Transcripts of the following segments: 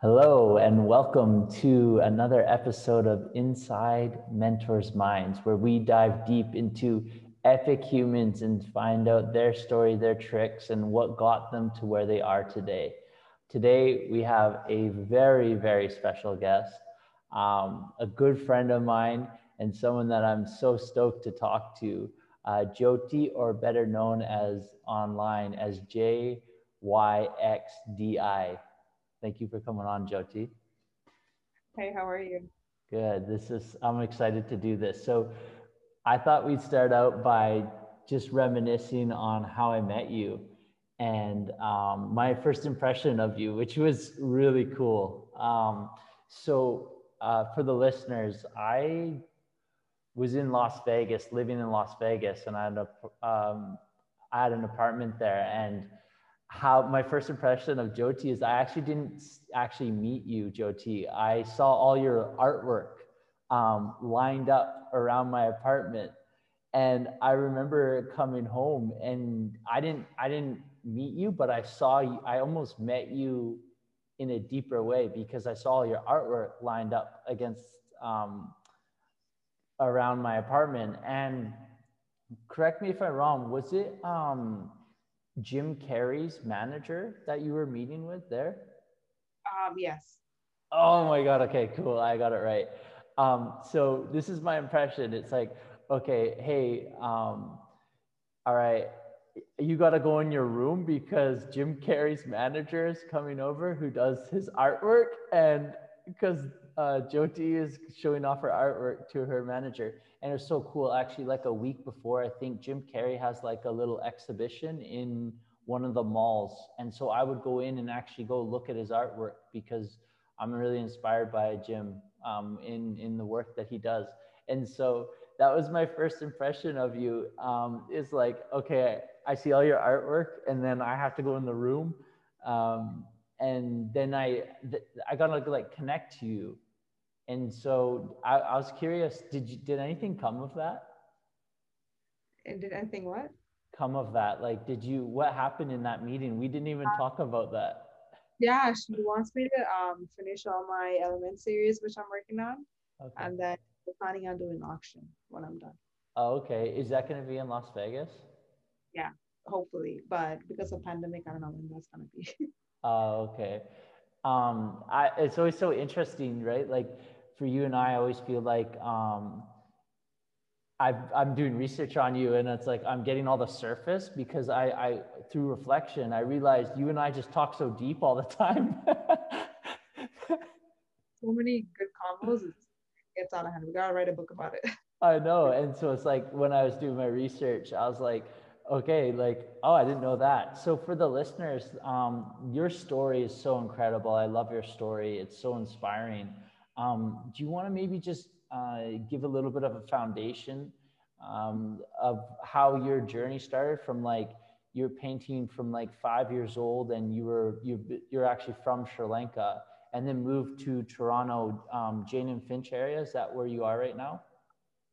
Hello, and welcome to another episode of Inside Mentors Minds, where we dive deep into epic humans and find out their story, their tricks, and what got them to where they are today. Today, we have a very, very special guest, um, a good friend of mine, and someone that I'm so stoked to talk to, uh, Jyoti, or better known as online as JYXDI. Thank you for coming on, Jyoti. Hey, how are you? Good. This is, I'm excited to do this. So I thought we'd start out by just reminiscing on how I met you and um, my first impression of you, which was really cool. Um, so uh, for the listeners, I was in Las Vegas, living in Las Vegas, and I had, a, um, I had an apartment there. And how my first impression of Jyoti is I actually didn't actually meet you, Jyoti. I saw all your artwork um, lined up around my apartment, and I remember coming home and I didn't I didn't meet you, but I saw you. I almost met you in a deeper way because I saw your artwork lined up against um, around my apartment. And correct me if I'm wrong. Was it? Um, Jim Carrey's manager that you were meeting with there? Um, yes. Oh my God. Okay, cool. I got it right. Um, so this is my impression. It's like, okay, hey, um, all right, you got to go in your room because Jim Carrey's manager is coming over who does his artwork. And because uh, Jyoti is showing off her artwork to her manager and it's so cool actually like a week before i think jim carrey has like a little exhibition in one of the malls. And so i would go in and actually go look at his artwork because i'm really inspired by jim um, in in the work that he does. And so that was my first impression of you. Um, is like okay i see all your artwork and then i have to go in the room um, and then i i gotta like connect to you and so I, I was curious, did you, did anything come of that? And did anything what? Come of that? Like, did you, what happened in that meeting? We didn't even uh, talk about that. Yeah, she wants me to um, finish all my element series, which I'm working on. Okay. And then we're planning on doing auction when I'm done. Oh, okay. Is that going to be in Las Vegas? Yeah, hopefully. But because of pandemic, I don't know when that's going to be. Oh, okay. Um, I, it's always so interesting, right? Like for you and I, I always feel like um, i am doing research on you, and it's like I'm getting all the surface because I, I through reflection, I realized you and I just talk so deep all the time. so many good combos. It's out of hand. We gotta write a book about it. I know, and so it's like when I was doing my research, I was like, okay, like, oh, I didn't know that. So for the listeners, um, your story is so incredible. I love your story. It's so inspiring. Um, do you want to maybe just uh, give a little bit of a foundation um, of how your journey started from like you're painting from like five years old and you were you you're actually from Sri Lanka and then moved to Toronto, um, Jane and Finch area. Is that where you are right now?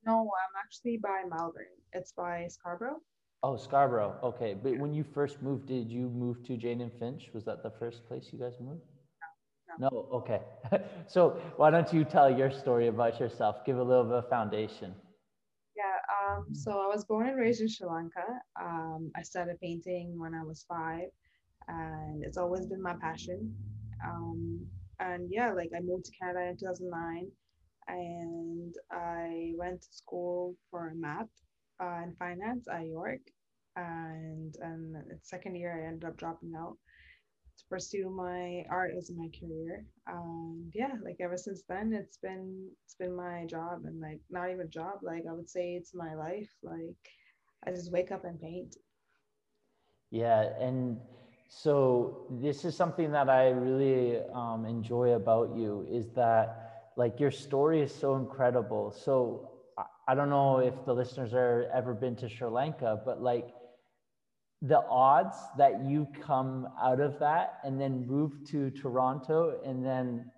No, I'm actually by Malvern. It's by Scarborough. Oh, Scarborough. Okay, but when you first moved, did you move to Jane and Finch? Was that the first place you guys moved? No, okay. so why don't you tell your story about yourself? Give a little bit of foundation. Yeah, um, so I was born and raised in Sri Lanka. Um, I started painting when I was five, and it's always been my passion. Um, and yeah, like I moved to Canada in 2009, and I went to school for math uh, and finance at York. And, and second year, I ended up dropping out to pursue my art as my career. Um, yeah, like ever since then, it's been it's been my job, and like not even job. Like I would say, it's my life. Like I just wake up and paint. Yeah, and so this is something that I really um, enjoy about you is that like your story is so incredible. So I don't know if the listeners are ever been to Sri Lanka, but like the odds that you come out of that and then moved to Toronto and then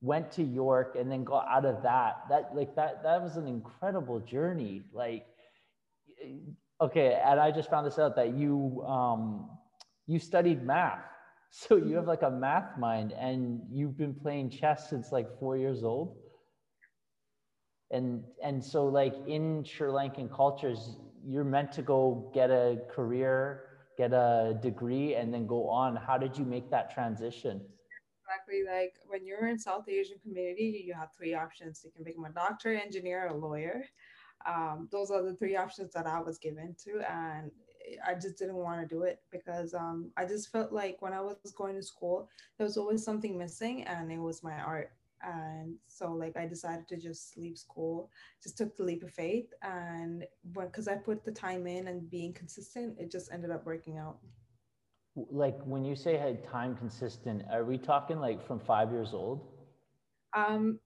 went to York and then got out of that that like that that was an incredible journey like okay and I just found this out that you um you studied math So you have like a math mind and you've been playing chess since like four years old? And and so like in Sri Lankan cultures, you're meant to go get a career, get a degree, and then go on. How did you make that transition? Exactly. Like when you're in South Asian community, you have three options. You can become a doctor, engineer, or lawyer. Um, those are the three options that I was given to, and I just didn't want to do it because um, I just felt like when I was going to school, there was always something missing, and it was my art. And so, like, I decided to just leave school, just took the leap of faith, and because I put the time in and being consistent, it just ended up working out. Like, when you say had time consistent, are we talking like from five years old? Um,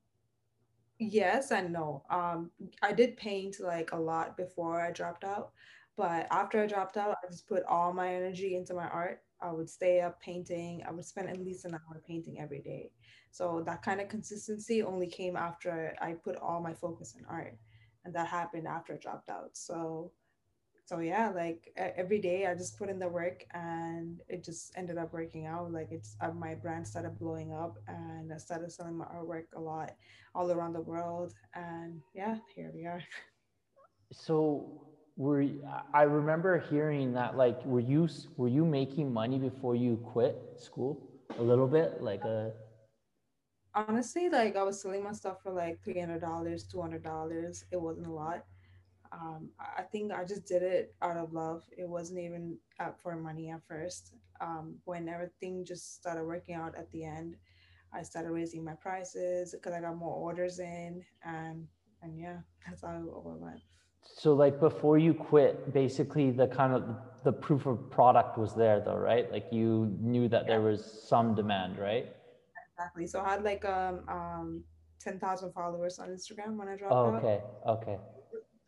yes and no. Um, I did paint like a lot before I dropped out, but after I dropped out, I just put all my energy into my art. I would stay up painting. I would spend at least an hour painting every day. So that kind of consistency only came after I put all my focus in art. And that happened after I dropped out. So so yeah, like every day I just put in the work and it just ended up working out. Like it's uh, my brand started blowing up and I started selling my artwork a lot all around the world. And yeah, here we are. So were I remember hearing that like were you were you making money before you quit school? A little bit like a honestly like I was selling my stuff for like three hundred dollars two hundred dollars. It wasn't a lot. Um, I think I just did it out of love. It wasn't even for money at first. Um, when everything just started working out at the end I started raising my prices because I got more orders in and and yeah that's how it went so like before you quit, basically the kind of the proof of product was there though, right? Like you knew that there was some demand, right? Exactly. So I had like um, um 10,000 followers on Instagram when I dropped oh, okay. out. Okay.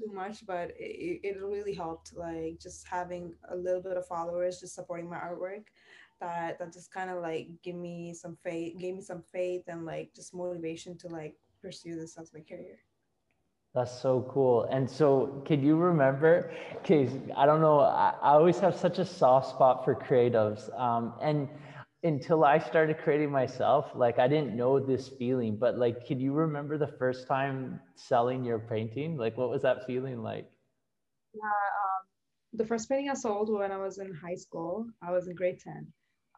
Too much, but it, it really helped. Like just having a little bit of followers, just supporting my artwork. That that just kind of like give me some faith, gave me some faith and like just motivation to like pursue this as my career. That's so cool. And so, can you remember? Okay, I don't know. I, I, always have such a soft spot for creatives. Um, and until I started creating myself, like I didn't know this feeling. But like, can you remember the first time selling your painting? Like, what was that feeling like? Yeah, um, the first painting I sold when I was in high school. I was in grade ten.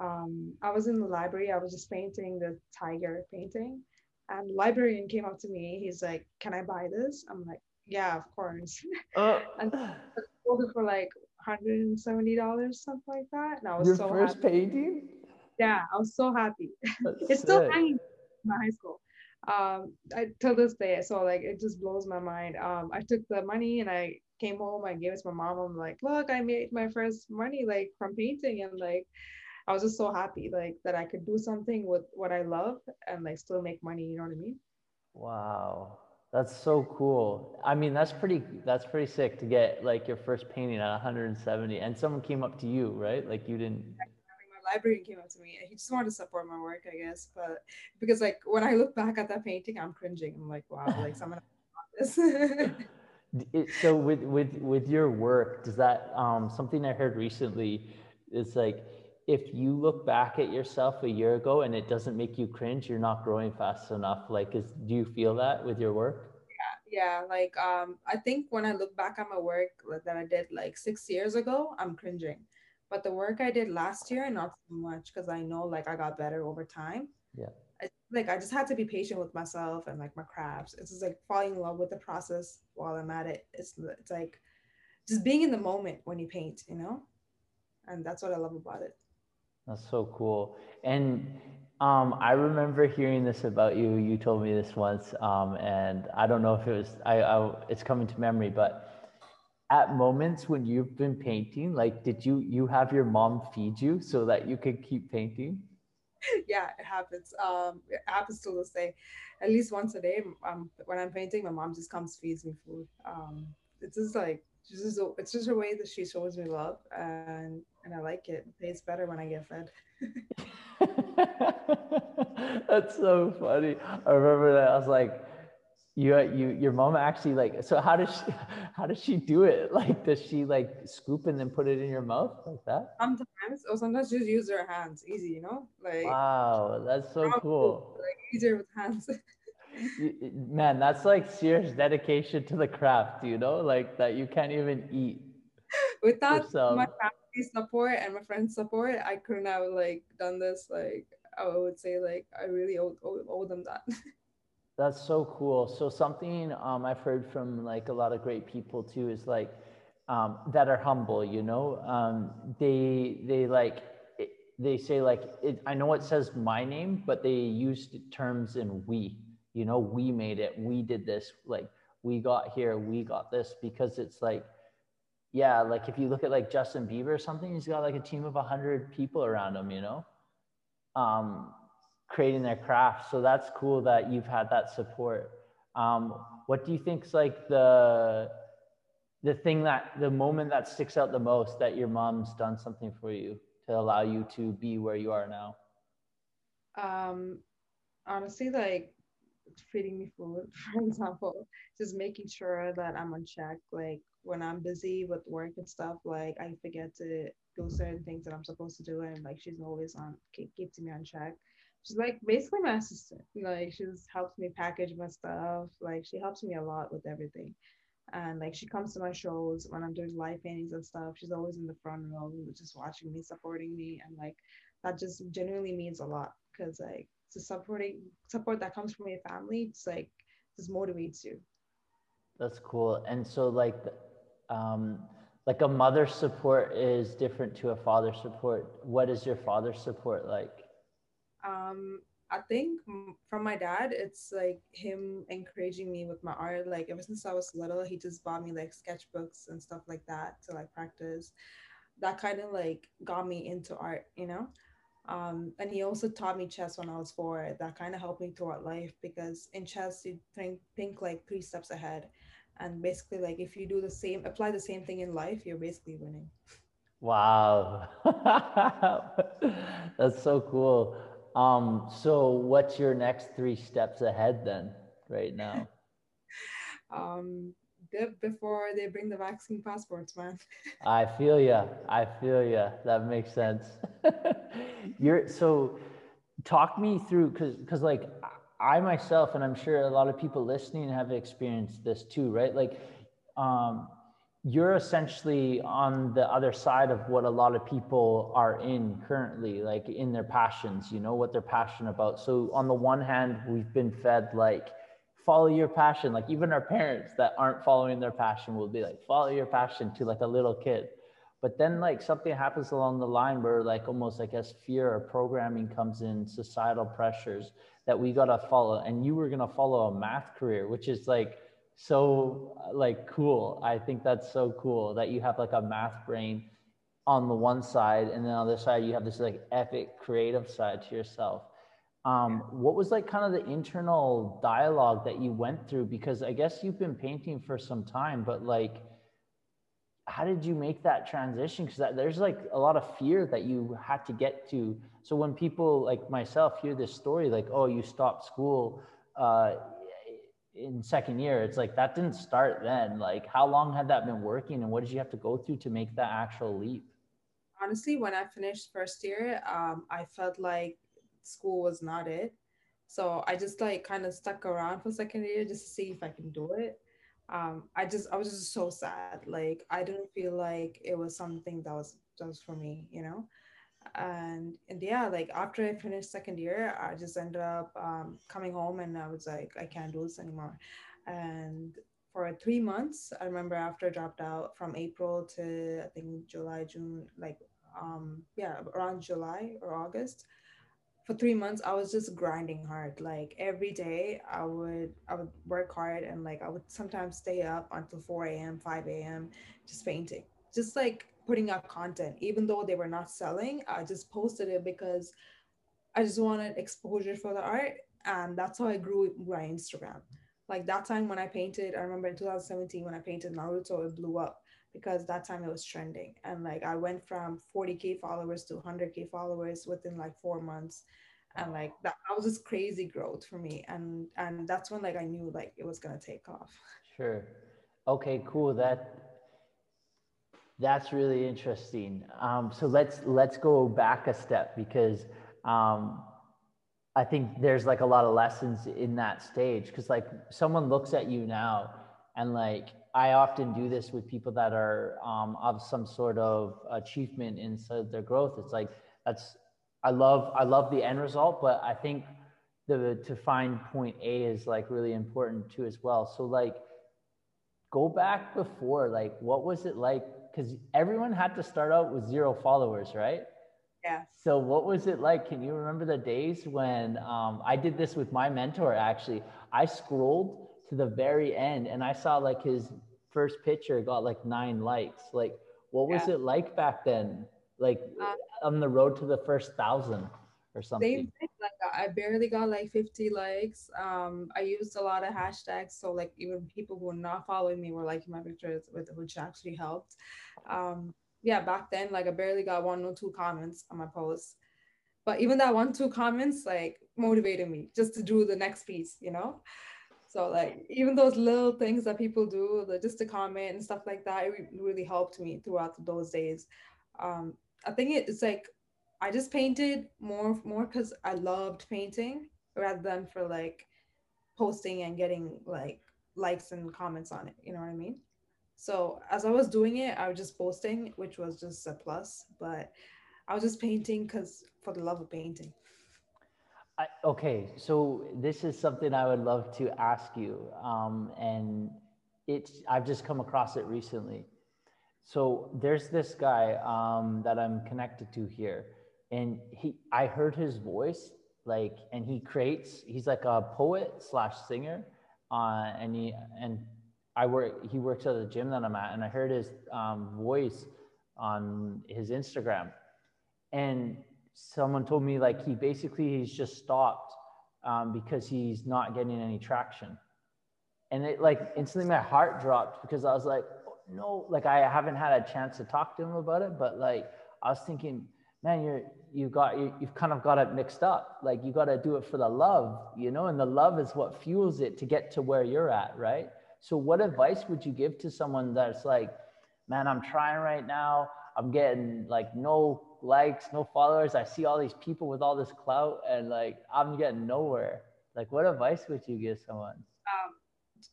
Um, I was in the library. I was just painting the tiger painting and librarian came up to me. He's like, "Can I buy this?" I'm like, "Yeah, of course." Uh, and sold it for like 170 dollars, something like that. And I was your so first happy. painting. Yeah, I was so happy. it's still hanging in my high school. Um, I till this day, so like it just blows my mind. Um, I took the money and I came home. I gave it to my mom. I'm like, "Look, I made my first money like from painting," and like I was just so happy like that I could do something with what I love and like still make money, you know what I mean? Wow. That's so cool. I mean, that's pretty that's pretty sick to get like your first painting at 170 and someone came up to you, right? Like you didn't my librarian came up to me and he just wanted to support my work, I guess. But because like when I look back at that painting, I'm cringing. I'm like, wow, like someone this. it, so with with with your work, does that um something I heard recently is like if you look back at yourself a year ago and it doesn't make you cringe, you're not growing fast enough. Like, is do you feel that with your work? Yeah, yeah. Like, um, I think when I look back at my work that I did like six years ago, I'm cringing. But the work I did last year, not so much, because I know like I got better over time. Yeah. I, like I just had to be patient with myself and like my crafts. It's just like falling in love with the process while I'm at it. It's it's like just being in the moment when you paint, you know, and that's what I love about it. That's so cool. And um, I remember hearing this about you. You told me this once, um, and I don't know if it was. I, I, it's coming to memory, but at moments when you've been painting, like, did you you have your mom feed you so that you could keep painting? Yeah, it happens. Um, it happens to this day. At least once a day, um, when I'm painting, my mom just comes feeds me food. Um, it's just like just it's just a way that she shows me love and and I like it. It tastes better when I get fed. That's so funny. I remember that. I was like, you you your mom actually like so how does she how does she do it like does she like scoop and then put it in your mouth like that sometimes or sometimes just use her hands easy you know like wow that's so cool like easier with hands man that's like serious dedication to the craft you know like that you can't even eat without my family support and my friends support i couldn't have like done this like i would say like i really owe, owe, owe them that That's so cool. So something um, I've heard from like a lot of great people too is like um, that are humble. You know, um, they they like they say like it, I know it says my name, but they used terms in we. You know, we made it. We did this. Like we got here. We got this because it's like yeah, like if you look at like Justin Bieber or something, he's got like a team of a hundred people around him. You know. Um, creating their craft. So that's cool that you've had that support. Um, what do you think is like the the thing that the moment that sticks out the most that your mom's done something for you to allow you to be where you are now? Um, honestly, like feeding me food, for example, just making sure that I'm on check. Like when I'm busy with work and stuff, like I forget to do certain things that I'm supposed to do, and like she's always on keeping me on check she's like basically my assistant. Like she's helps me package my stuff. Like she helps me a lot with everything. And like she comes to my shows when I'm doing live paintings and stuff. She's always in the front row, just watching me, supporting me, and like that just genuinely means a lot because like the supporting support that comes from your family, it's like just motivates you. That's cool. And so like, um, like a mother support is different to a father support. What is your father support like? um I think from my dad, it's like him encouraging me with my art. Like ever since I was little, he just bought me like sketchbooks and stuff like that to like practice. That kind of like got me into art, you know. Um, and he also taught me chess when I was four. That kind of helped me throughout life because in chess you think think like three steps ahead, and basically like if you do the same, apply the same thing in life, you're basically winning. Wow, that's so cool. Um, so what's your next three steps ahead then right now? um, before they bring the vaccine passports, man. I feel ya. I feel ya. That makes sense. You're so talk me through because because like I myself and I'm sure a lot of people listening have experienced this too, right? Like um you're essentially on the other side of what a lot of people are in currently like in their passions you know what they're passionate about so on the one hand we've been fed like follow your passion like even our parents that aren't following their passion will be like follow your passion to like a little kid but then like something happens along the line where like almost i guess fear or programming comes in societal pressures that we got to follow and you were to follow a math career which is like so uh, like cool. I think that's so cool that you have like a math brain on the one side, and then on the other side you have this like epic creative side to yourself. Um, what was like kind of the internal dialogue that you went through? Because I guess you've been painting for some time, but like, how did you make that transition? Because there's like a lot of fear that you had to get to. So when people like myself hear this story, like, oh, you stopped school, uh, in second year it's like that didn't start then like how long had that been working and what did you have to go through to make that actual leap honestly when i finished first year um, i felt like school was not it. So i just like kind of stuck around for second year just to see if i can do it. Um, i just i was just so sad. Like i didn't feel like it was something that was just for me you know? And and yeah like after i finished second year i just ended up um, coming home and i was like i can't do this anymore. And for three months i remember after i dropped out from april to i think july june like um yeah around july or august for three months i was just grinding hard like every day i would i would work hard and like i would sometimes stay up until 4 a.m 5 a.m just painting just like putting out content, even though they were not selling. I just posted it because I just wanted exposure for the art. And that's how I grew my Instagram. Like that time when I painted, I remember in 2017 when I painted Naruto, it blew up because that time it was trending. And like I went from 40K followers to 100K followers within like four months. and like that, that was just crazy growth for me. And and that's when like i knew like it was gonna take off. Sure. Okay cool. That that's really interesting. Um, so let's let's go back a step because um, i think there's like a lot of lessons in that stage. Because like someone looks at you now and like i often do this with people that are um, of some sort of achievement inside their growth it's like that's I love I love the end result, but I think the to find point A is like really important too as well. So like go back before, like what was it like? Because everyone had to start out with zero followers, right? Yeah. So what was it like? Can you remember the days when um, I did this with my mentor? Actually, I scrolled to the very end and I saw like his first picture got like nine likes. Like, what was yeah. it like back then? like uh, on the road to the first thousand or something. Same thing. Like I barely got like 50 likes. Um, I used a lot of hashtags, so like even people who were not following me were liking my pictures, with which actually helped. Um, yeah, back then, like I barely got one or two comments on my posts, but even that one two comments like motivated me just to do the next piece, you know. So like even those little things that people do, like just to comment and stuff like that, it really helped me throughout those days. Um, I think it's like I just painted more more because I loved painting rather than for like posting and getting like likes and comments on it. You know what I mean? So as I was doing it, I was just posting, which was just a plus. But I was just painting because for the love of painting. I, okay, so this is something I would love to ask you, um, and it's I've just come across it recently. So there's this guy um, that I'm connected to here, and he I heard his voice like, and he creates. He's like a poet slash singer, uh, and he and I work. He works at the gym that I'm at, and I heard his um, voice on his Instagram, and someone told me like he basically he's just stopped um, because he's not getting any traction, and it like instantly my heart dropped because I was like, no, like I haven't had a chance to talk to him about it, but like I was thinking, man, you're you got you, you've kind of got it mixed up. Like you got to do it for the love, you know, and the love is what fuels it to get to where you're at, right? So, what advice would you give to someone that's like, man, I'm trying right now. I'm getting like no likes, no followers. I see all these people with all this clout, and like I'm getting nowhere. Like, what advice would you give someone?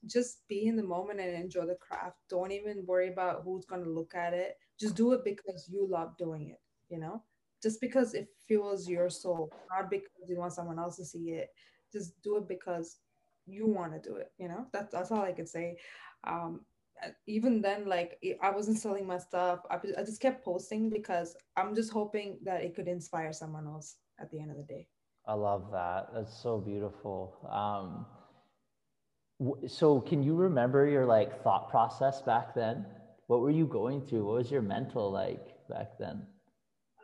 just be in the moment and enjoy the craft. Don't even worry about who's going to look at it. Just do it because you love doing it, you know? Just because it fuels your soul, not because you want someone else to see it. Just do it because you want to do it, you know? That's, that's all I could say. Um, even then, like, I wasn't selling my stuff. I, I just kept posting because I'm just hoping that it could inspire someone else at the end of the day. I love that. That's so beautiful. Um, so can you remember your like thought process back then what were you going through what was your mental like back then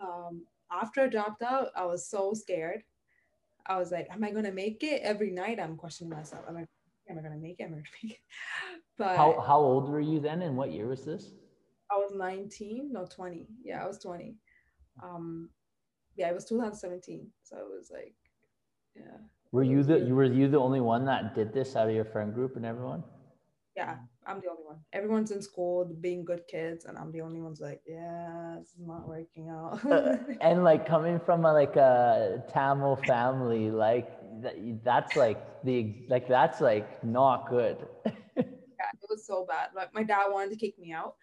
um, after i dropped out i was so scared i was like am i going to make it every night i'm questioning myself am i, am I going to make it am i going to make it but how, how old were you then and what year was this i was 19 no 20 yeah i was 20 um yeah it was 2017 so it was like yeah were you the you were you the only one that did this out of your friend group and everyone? Yeah, I'm the only one. Everyone's in school being good kids, and I'm the only one's like, yeah, it's not working out. uh, and like coming from a, like a Tamil family, like that, that's like the like that's like not good. was so bad. Like my dad wanted to kick me out.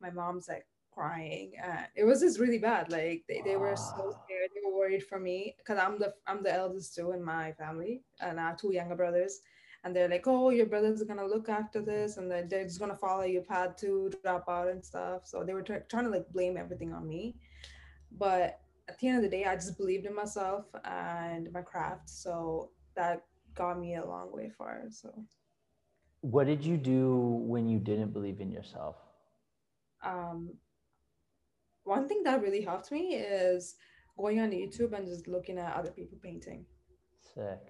My mom's like, crying. And it was just really bad. Like they, they were so ah. scared. They were worried for me because i'm the i'm the eldest too in my family and i have two younger brothers. And they're like oh your brother's are gonna look after mm-hmm. this and then they're just gonna follow your path to drop out and stuff. So they were t- trying to like blame everything on me. But at the end of the day i just believed in myself and my craft. So that got me a long way far so what did you do when you didn't believe in yourself um one thing that really helped me is going on YouTube and just looking at other people painting. Sick.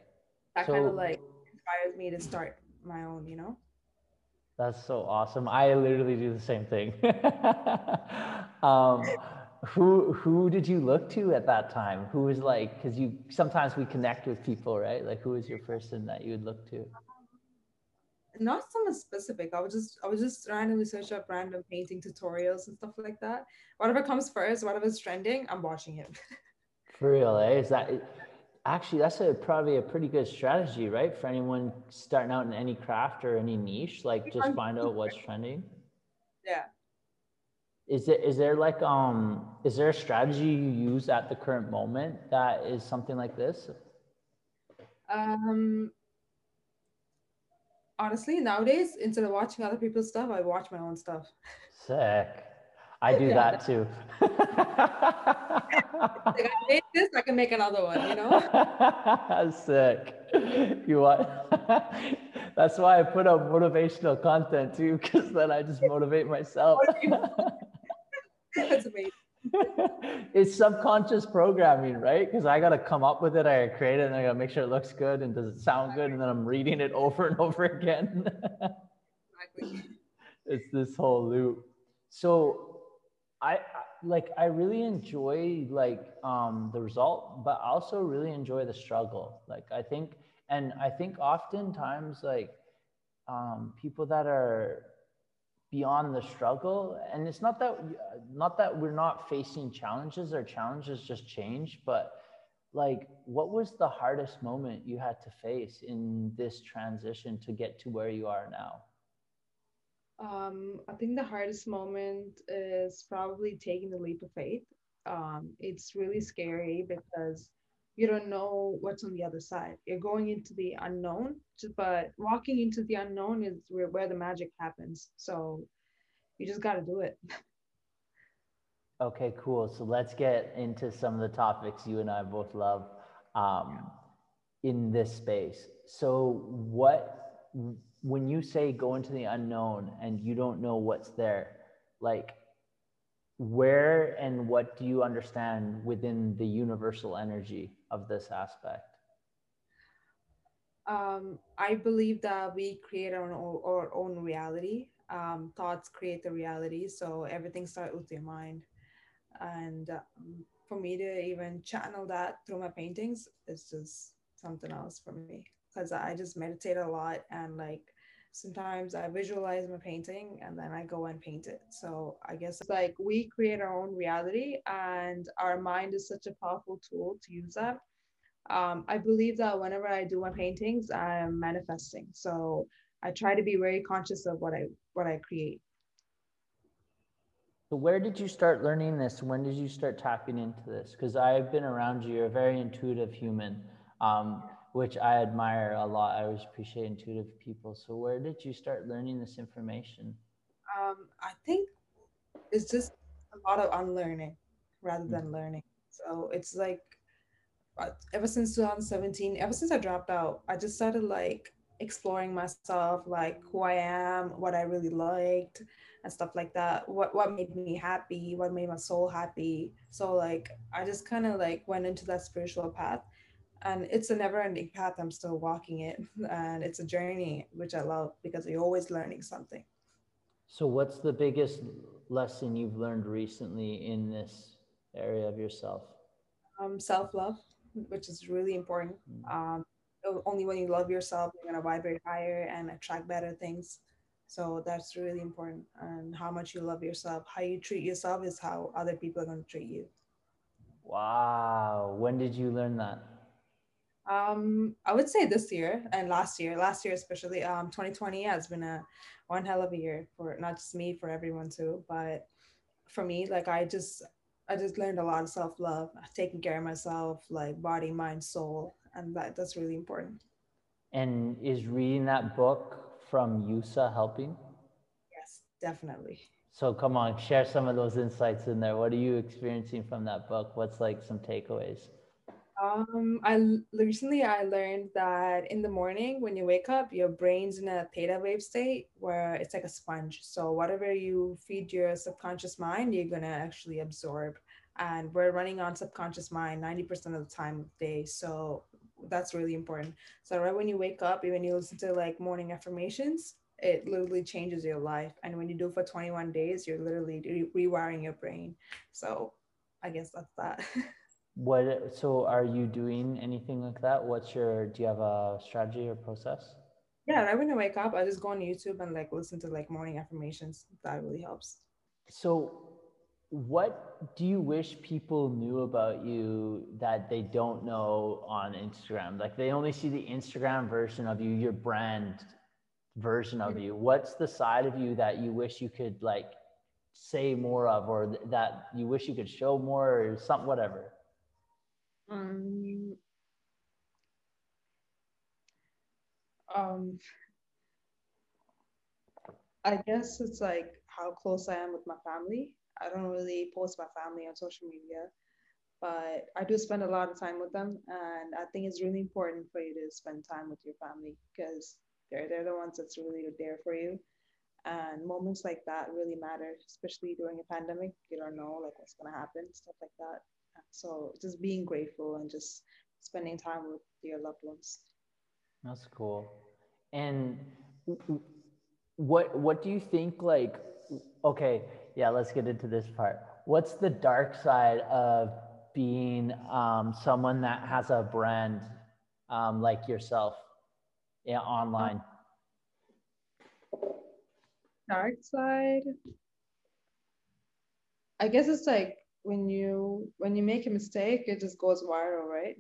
That so, kind of like inspires me to start my own, you know? That's so awesome. I literally do the same thing. um, who who did you look to at that time? Who was like because you sometimes we connect with people, right? Like who was your person that you would look to? Not someone specific. I would just I would just randomly search up random painting tutorials and stuff like that. Whatever comes first, whatever's trending, I'm watching it. For real, eh? Is that actually that's a probably a pretty good strategy, right? For anyone starting out in any craft or any niche, like just find out what's trending. Yeah. Is it is there like um is there a strategy you use at the current moment that is something like this? Um honestly nowadays instead of watching other people's stuff, I watch my own stuff. Sick. I do yeah. that too. like I made this, I can make another one, you know? Sick. You want that's why I put up motivational content too, because then I just motivate myself. that's amazing. It's subconscious programming, right? Because I got to come up with it, I create it, and I got to make sure it looks good and does it sound good, and then I'm reading it over and over again. exactly. It's this whole loop. So I, like I really enjoy like um, the result, but I also really enjoy the struggle. Like I think, and I think oftentimes like um, people that are beyond the struggle, and it's not that not that we're not facing challenges. Our challenges just change, but like what was the hardest moment you had to face in this transition to get to where you are now? Um, I think the hardest moment is probably taking the leap of faith. Um, it's really scary because you don't know what's on the other side. You're going into the unknown, but walking into the unknown is where, where the magic happens. So you just got to do it. Okay, cool. So let's get into some of the topics you and I both love um, in this space. So, what when you say go into the unknown and you don't know what's there, like where and what do you understand within the universal energy of this aspect? Um, I believe that we create our own, our own reality. Um, thoughts create the reality. So everything starts with your mind. And um, for me to even channel that through my paintings is just something else for me because I just meditate a lot and like sometimes I visualize my painting and then I go and paint it. So I guess it's like we create our own reality and our mind is such a powerful tool to use that. Um, I believe that whenever I do my paintings, I'm manifesting. So I try to be very conscious of what I what I create. So where did you start learning this? When did you start tapping into this? Because I've been around you. You're a very intuitive human. Um, which I admire a lot. I always appreciate intuitive people. So where did you start learning this information? Um, I think it's just a lot of unlearning rather than learning. So it's like uh, ever since 2017, ever since I dropped out, I just started like exploring myself, like who I am, what I really liked, and stuff like that. What what made me happy, what made my soul happy. So like I just kind of like went into that spiritual path and it's a never ending path i'm still walking it and it's a journey which i love because you're always learning something. So what's the biggest lesson you've learned recently in this area of yourself? Um, self-love which is really important. Mm. um, only when you love yourself you're going to vibrate higher and attract better things. So that's really important and how much you love yourself how you treat yourself is how other people are going to treat you. Wow when did you learn that um, I would say this year and last year, last year especially, um, 2020 has been a one hell of a year for not just me, for everyone too. But for me, like I just, I just learned a lot of self love, taking care of myself, like body, mind, soul, and that that's really important. And is reading that book from Yusa helping? Yes, definitely. So come on, share some of those insights in there. What are you experiencing from that book? What's like some takeaways? Um, I recently I learned that in the morning when you wake up, your brain's in a theta wave state where it's like a sponge. So whatever you feed your subconscious mind, you're gonna actually absorb. And we're running on subconscious mind 90% of the time of day. So that's really important. So right when you wake up, even you listen to like morning affirmations, it literally changes your life. And when you do for 21 days, you're literally re- rewiring your brain. So I guess that's that. what so are you doing anything like that? What's your do you have a strategy or process? Yeah, right when I wake up, I just go on YouTube and like listen to like morning affirmations. That really helps. So what do you wish people knew about you that they don't know on Instagram? Like they only see the Instagram version of you, your brand version of mm-hmm. you. What's the side of you that you wish you could like say more of or th- that you wish you could show more or something whatever? Um, um I guess it's like how close I am with my family I don't really post my family on social media, but I do spend a lot of time with them. And I think it's really important for you to spend time with your family because they're, they're the ones that's really there for you. And moments like that really matter, especially during a pandemic. You don't know like what's gonna happen, stuff like that. So just being grateful and just spending time with your loved ones. That's cool. And what what do you think like okay yeah, let's get into this part. What's the dark side of being um, someone that has a brand um, like yourself yeah, online? Dark side. I guess it's like when you when you make a mistake, it just goes viral, right?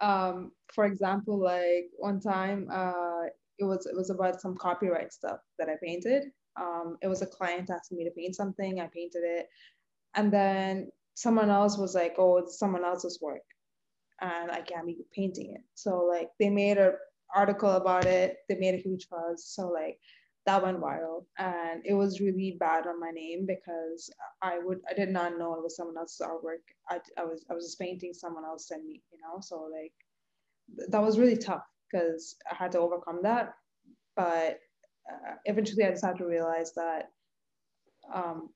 um, for example, like one time, uh, it was it was about some copyright stuff that I painted, um, it was a client asking me to paint something. I painted it. And then someone else was like, oh, it's someone else's work. And I can't be painting it. So like they made an article about it. They made a huge buzz. So like that went viral. And it was really bad on my name because I would I did not know it was someone else's artwork. I, I was I was just painting someone else sent me, you know. So like that was really tough because I had to overcome that. But uh, eventually I just had to realize that um,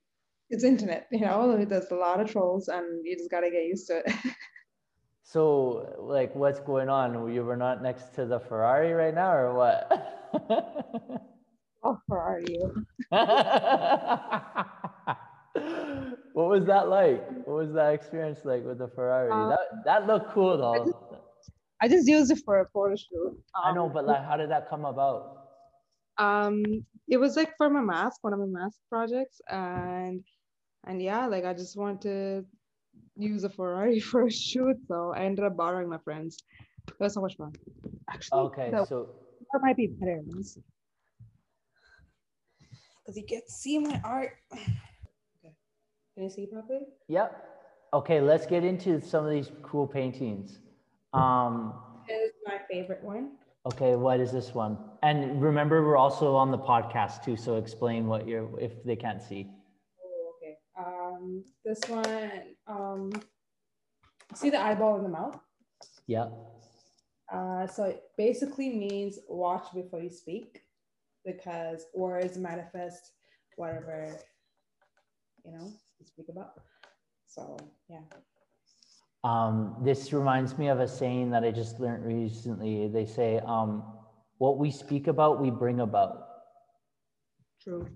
it's internet, you know, there's a lot of trolls and you just got to get used to it. so like what's going on? You were not next to the Ferrari right now or what? oh, Ferrari. what was that like? What was that experience like with the Ferrari? Um, that, that looked cool though. I just, I just used it for a photo shoot. Um, I know, but like, how did that come about? um it was like for my mask one of my mask projects and and yeah like i just wanted to use a ferrari for a shoot so i ended up borrowing my friends it was so much fun actually okay so that might be better because you get to see my art okay can you see properly yep okay let's get into some of these cool paintings um this is my favorite one Okay, what is this one? And remember, we're also on the podcast too, so explain what you're if they can't see. Oh, okay. Um, this one, um, see the eyeball in the mouth? Yeah. Uh, so it basically means watch before you speak, because words manifest whatever you know you speak about. So yeah. Um, this reminds me of a saying that I just learned recently. They say, um, what we speak about, we bring about. True.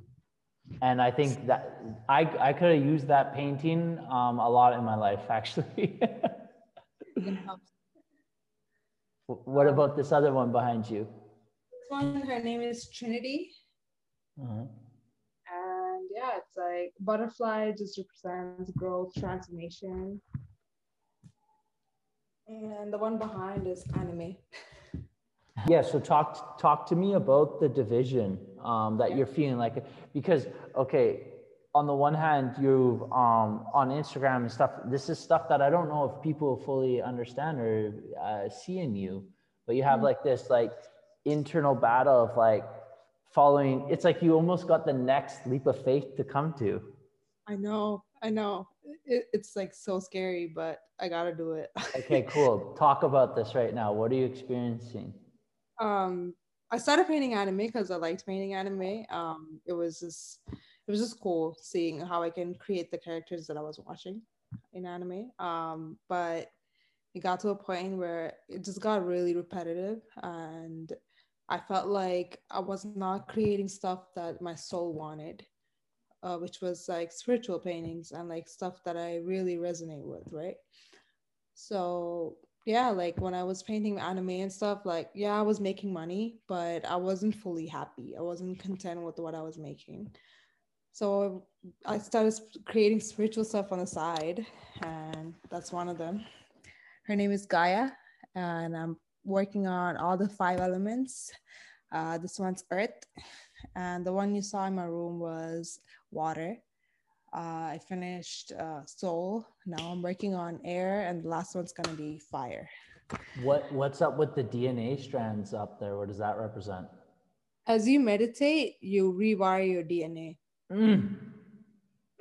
And I think that I, I could have used that painting um, a lot in my life, actually. what about this other one behind you? One, her name is Trinity. Uh-huh. And yeah, it's like butterfly just represents growth, transformation and the one behind is anime. Yeah, so talk talk to me about the division um, that you're feeling like because okay, on the one hand you've um, on Instagram and stuff. This is stuff that I don't know if people fully understand or uh, see in you, but you have mm-hmm. like this like internal battle of like following. It's like you almost got the next leap of faith to come to. I know, I know. It, it's like so scary, but I gotta do it. okay, cool. Talk about this right now. What are you experiencing? Um, I started painting anime because I liked painting anime. Um, it was just it was just cool seeing how I can create the characters that I was watching in anime. Um, but it got to a point where it just got really repetitive and I felt like I was not creating stuff that my soul wanted. uh, which was like spiritual paintings and like stuff that I really resonate with, right? So yeah, like when I was painting anime and stuff, like yeah, I was making money, but I wasn't fully happy. I wasn't content with what I was making. So I started creating spiritual stuff on the side, and that's one of them. Her name is Gaia, and I'm working on all the five elements. Uh, this one's earth, and the one you saw in my room was water. Uh, I finished uh, soul. Now I'm working on air, and the last one's gonna be fire. What What's up with the DNA strands up there? What does that represent? As you meditate, you rewire your DNA. Mm.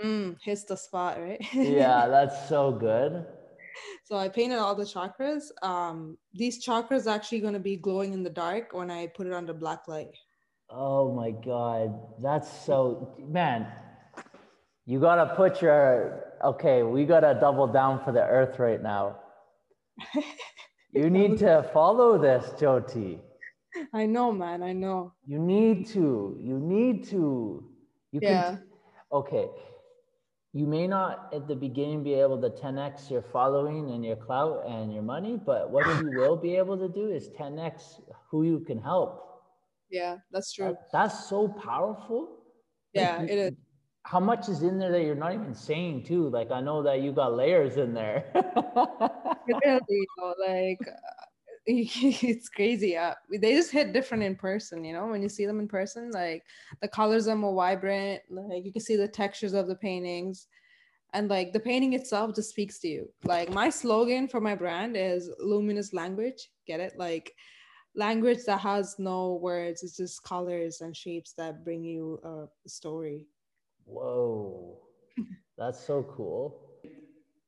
Mm, hits the spot, right? yeah, that's so good. So I painted all the chakras. Um, these chakras are actually going to be glowing in the dark when I put it under black light. Oh my god, that's so man. You gotta put your okay. We gotta double down for the earth right now. you need to follow this, Jyoti. I know, man. I know. You need to. You need to. You yeah. can. Okay. You may not at the beginning be able to 10x your following and your clout and your money, but what you will be able to do is 10x who you can help. Yeah, that's true. That, that's so powerful. Yeah, like, it is. How much is in there that you're not even saying too? Like I know that you got layers in there. Literally, like it's crazy. Uh, they just hit different in person, you know, when you see them in person, like the colors are more vibrant, like you can see the textures of the paintings. And like the painting itself just speaks to you. Like my slogan for my brand is luminous language. Get it? Like language that has no words, it's just colors and shapes that bring you a story. Whoa, that's so cool.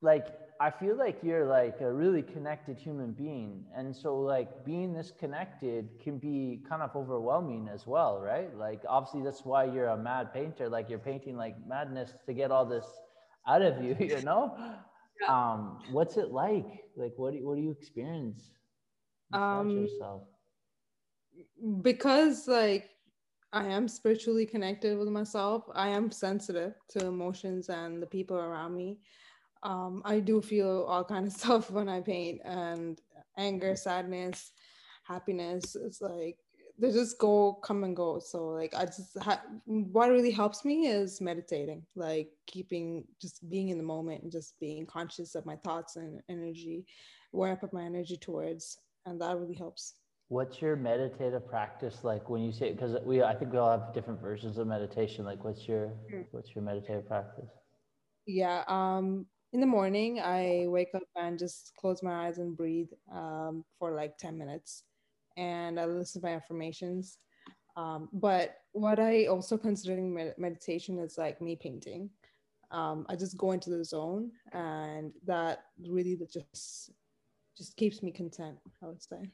Like I feel like you're like a really connected human being. And so like being this connected can be kind of overwhelming as well, right? Like obviously that's why you're a mad painter. Like you're painting like madness to get all this out of you, you know? Yeah. Um, what's it like? Like what do you, what do you experience? Um, yourself? Because like I am spiritually connected with myself. I am sensitive to emotions and the people around me um, I do feel all kind of stuff when I paint and anger, sadness, happiness. It's like they just go come and go. So like I just ha- what really helps me is meditating, like keeping just being in the moment and just being conscious of my thoughts and energy, where I put my energy towards, and that really helps. What's your meditative practice like when you say because we I think we all have different versions of meditation. Like what's your mm. what's your meditative practice? Yeah, um, in the morning, I wake up and just close my eyes and breathe um, for like 10 minutes and I listen to my affirmations. Um, but what I also considering med- meditation is like me painting. Um, I just go into the zone and that really just just keeps me content, I would say.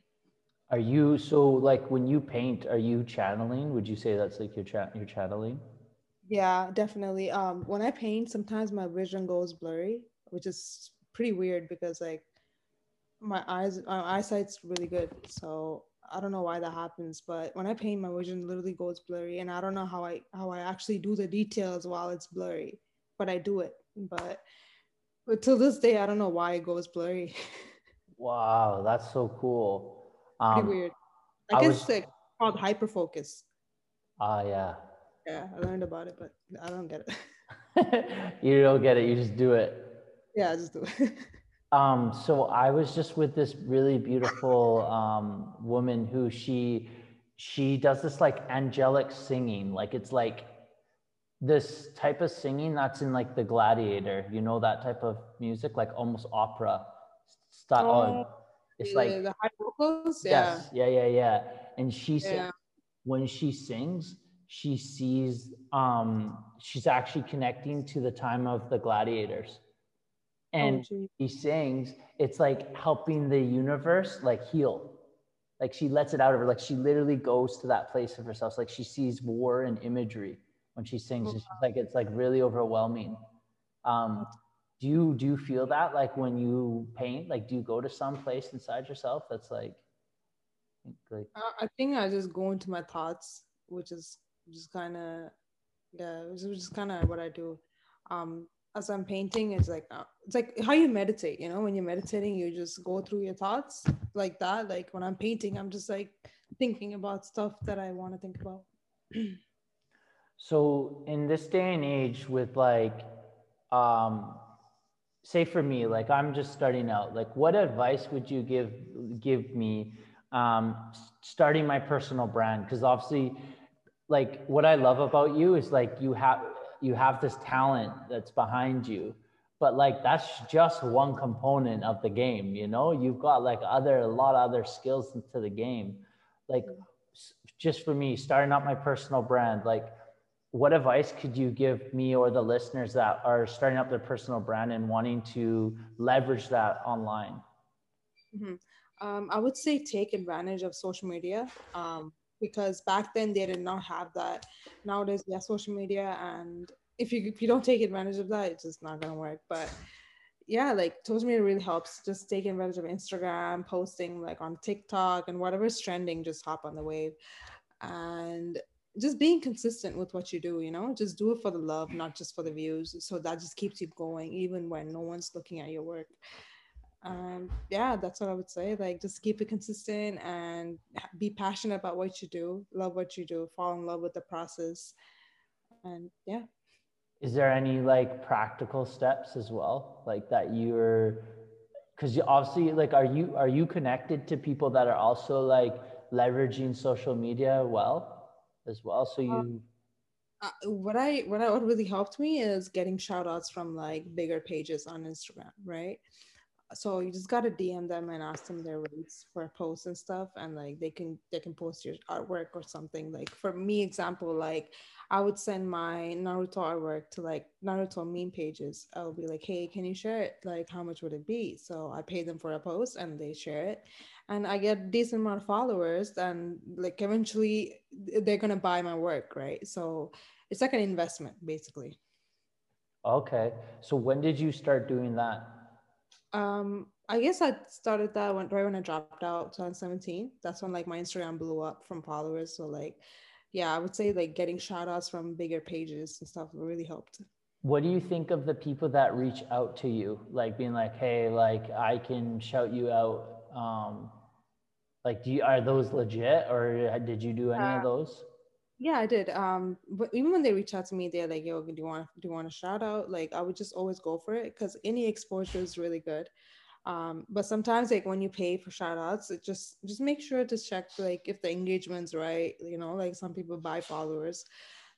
Are you so like when you paint, are you channeling? Would you say that's like your chat your channeling? Yeah, definitely. Um, when I paint, sometimes my vision goes blurry, which is pretty weird because like my eyes, my eyesight's really good. So I don't know why that happens, but when I paint, my vision literally goes blurry, and I don't know how I how I actually do the details while it's blurry, but I do it. But but till this day, I don't know why it goes blurry. wow, that's so cool. Um, pretty weird. I, I guess was... like called hyperfocus. Ah, uh, yeah. Yeah, I learned about it, but I don't get it. you don't get it. You just do it. Yeah, I just do it. um, so I was just with this really beautiful um, woman who she she does this like angelic singing, like it's like this type of singing that's in like the Gladiator. You know that type of music, like almost opera style. Oh, it's yeah, like the high vocals. Yes, yeah, yeah, yeah. And she yeah. when she sings, she sees um, she's actually connecting to the time of the gladiators. And oh, she sings it's like helping the universe like heal. Like she lets it out of her like she literally goes to that place of herself. Like she sees war and imagery when she sings. It's like it's like really overwhelming. Um do you do you feel that like when you paint like do you go to some place inside yourself that's like like i think i just go into my thoughts which is just kind of yeah which just kind of what i do. Um as i'm painting it's like uh, it's like how you meditate you know when you're meditating you just go through your thoughts like that. Like when i'm painting i'm just like thinking about stuff that i want to think about. So in this day and age with like um say for me like i'm just starting out like what advice would you give give me um starting my personal brand? Because obviously like what I love about you is like you have you have this talent that's behind you but like that's just one component of the game you know? You've got like other a lot of other skills into the game. Like just for me starting up my personal brand like what advice could you give me or the listeners that are starting up their personal brand and wanting to leverage that online? Mm-hmm. um, i would say take advantage of social media um, because back then they did not have that. Nowadays, have social media, and if you if you don't take advantage of that, it's just not gonna work. But yeah, like social media really helps. Just taking advantage of Instagram, posting like on TikTok and whatever's trending, just hop on the wave, and just being consistent with what you do. You know, just do it for the love, not just for the views. So that just keeps you going, even when no one's looking at your work um, yeah, that's what I would say. Like, just keep it consistent and be passionate about what you do, love what you do, fall in love with the process. And yeah. Is there any like practical steps as well, like that you're, because you obviously like, are you are you connected to people that are also like leveraging social media well as well? So you. Um, uh, what I what I what really helped me is getting shout outs from like bigger pages on Instagram, right? So you just gotta DM them and ask them their rates for posts and stuff, and like they can they can post your artwork or something. Like for me, example, like I would send my Naruto artwork to like Naruto meme pages. I'll be like, hey, can you share it? Like, how much would it be? So I pay them for a post and they share it. And I get decent amount of followers, and like eventually they're gonna buy my work, right? So it's like an investment basically. Okay. So when did you start doing that? Um, I guess I started that when, right when I dropped out 2017. That's when like my Instagram blew up from followers. So like, yeah, I would say like getting shout outs from bigger pages and stuff really helped. What do you think of the people that reach out to you? Like being like, hey, like I can shout you out. Um, like, do you, are those legit or did you do any uh, of those? Yeah, I did. Um, but even when they reach out to me, they're like, "Yo, do you want do you want a shout out?" Like, I would just always go for it because any exposure is really good. Um, but sometimes, like when you pay for shout outs, it just just make sure to check like if the engagement's right. You know, like some people buy followers,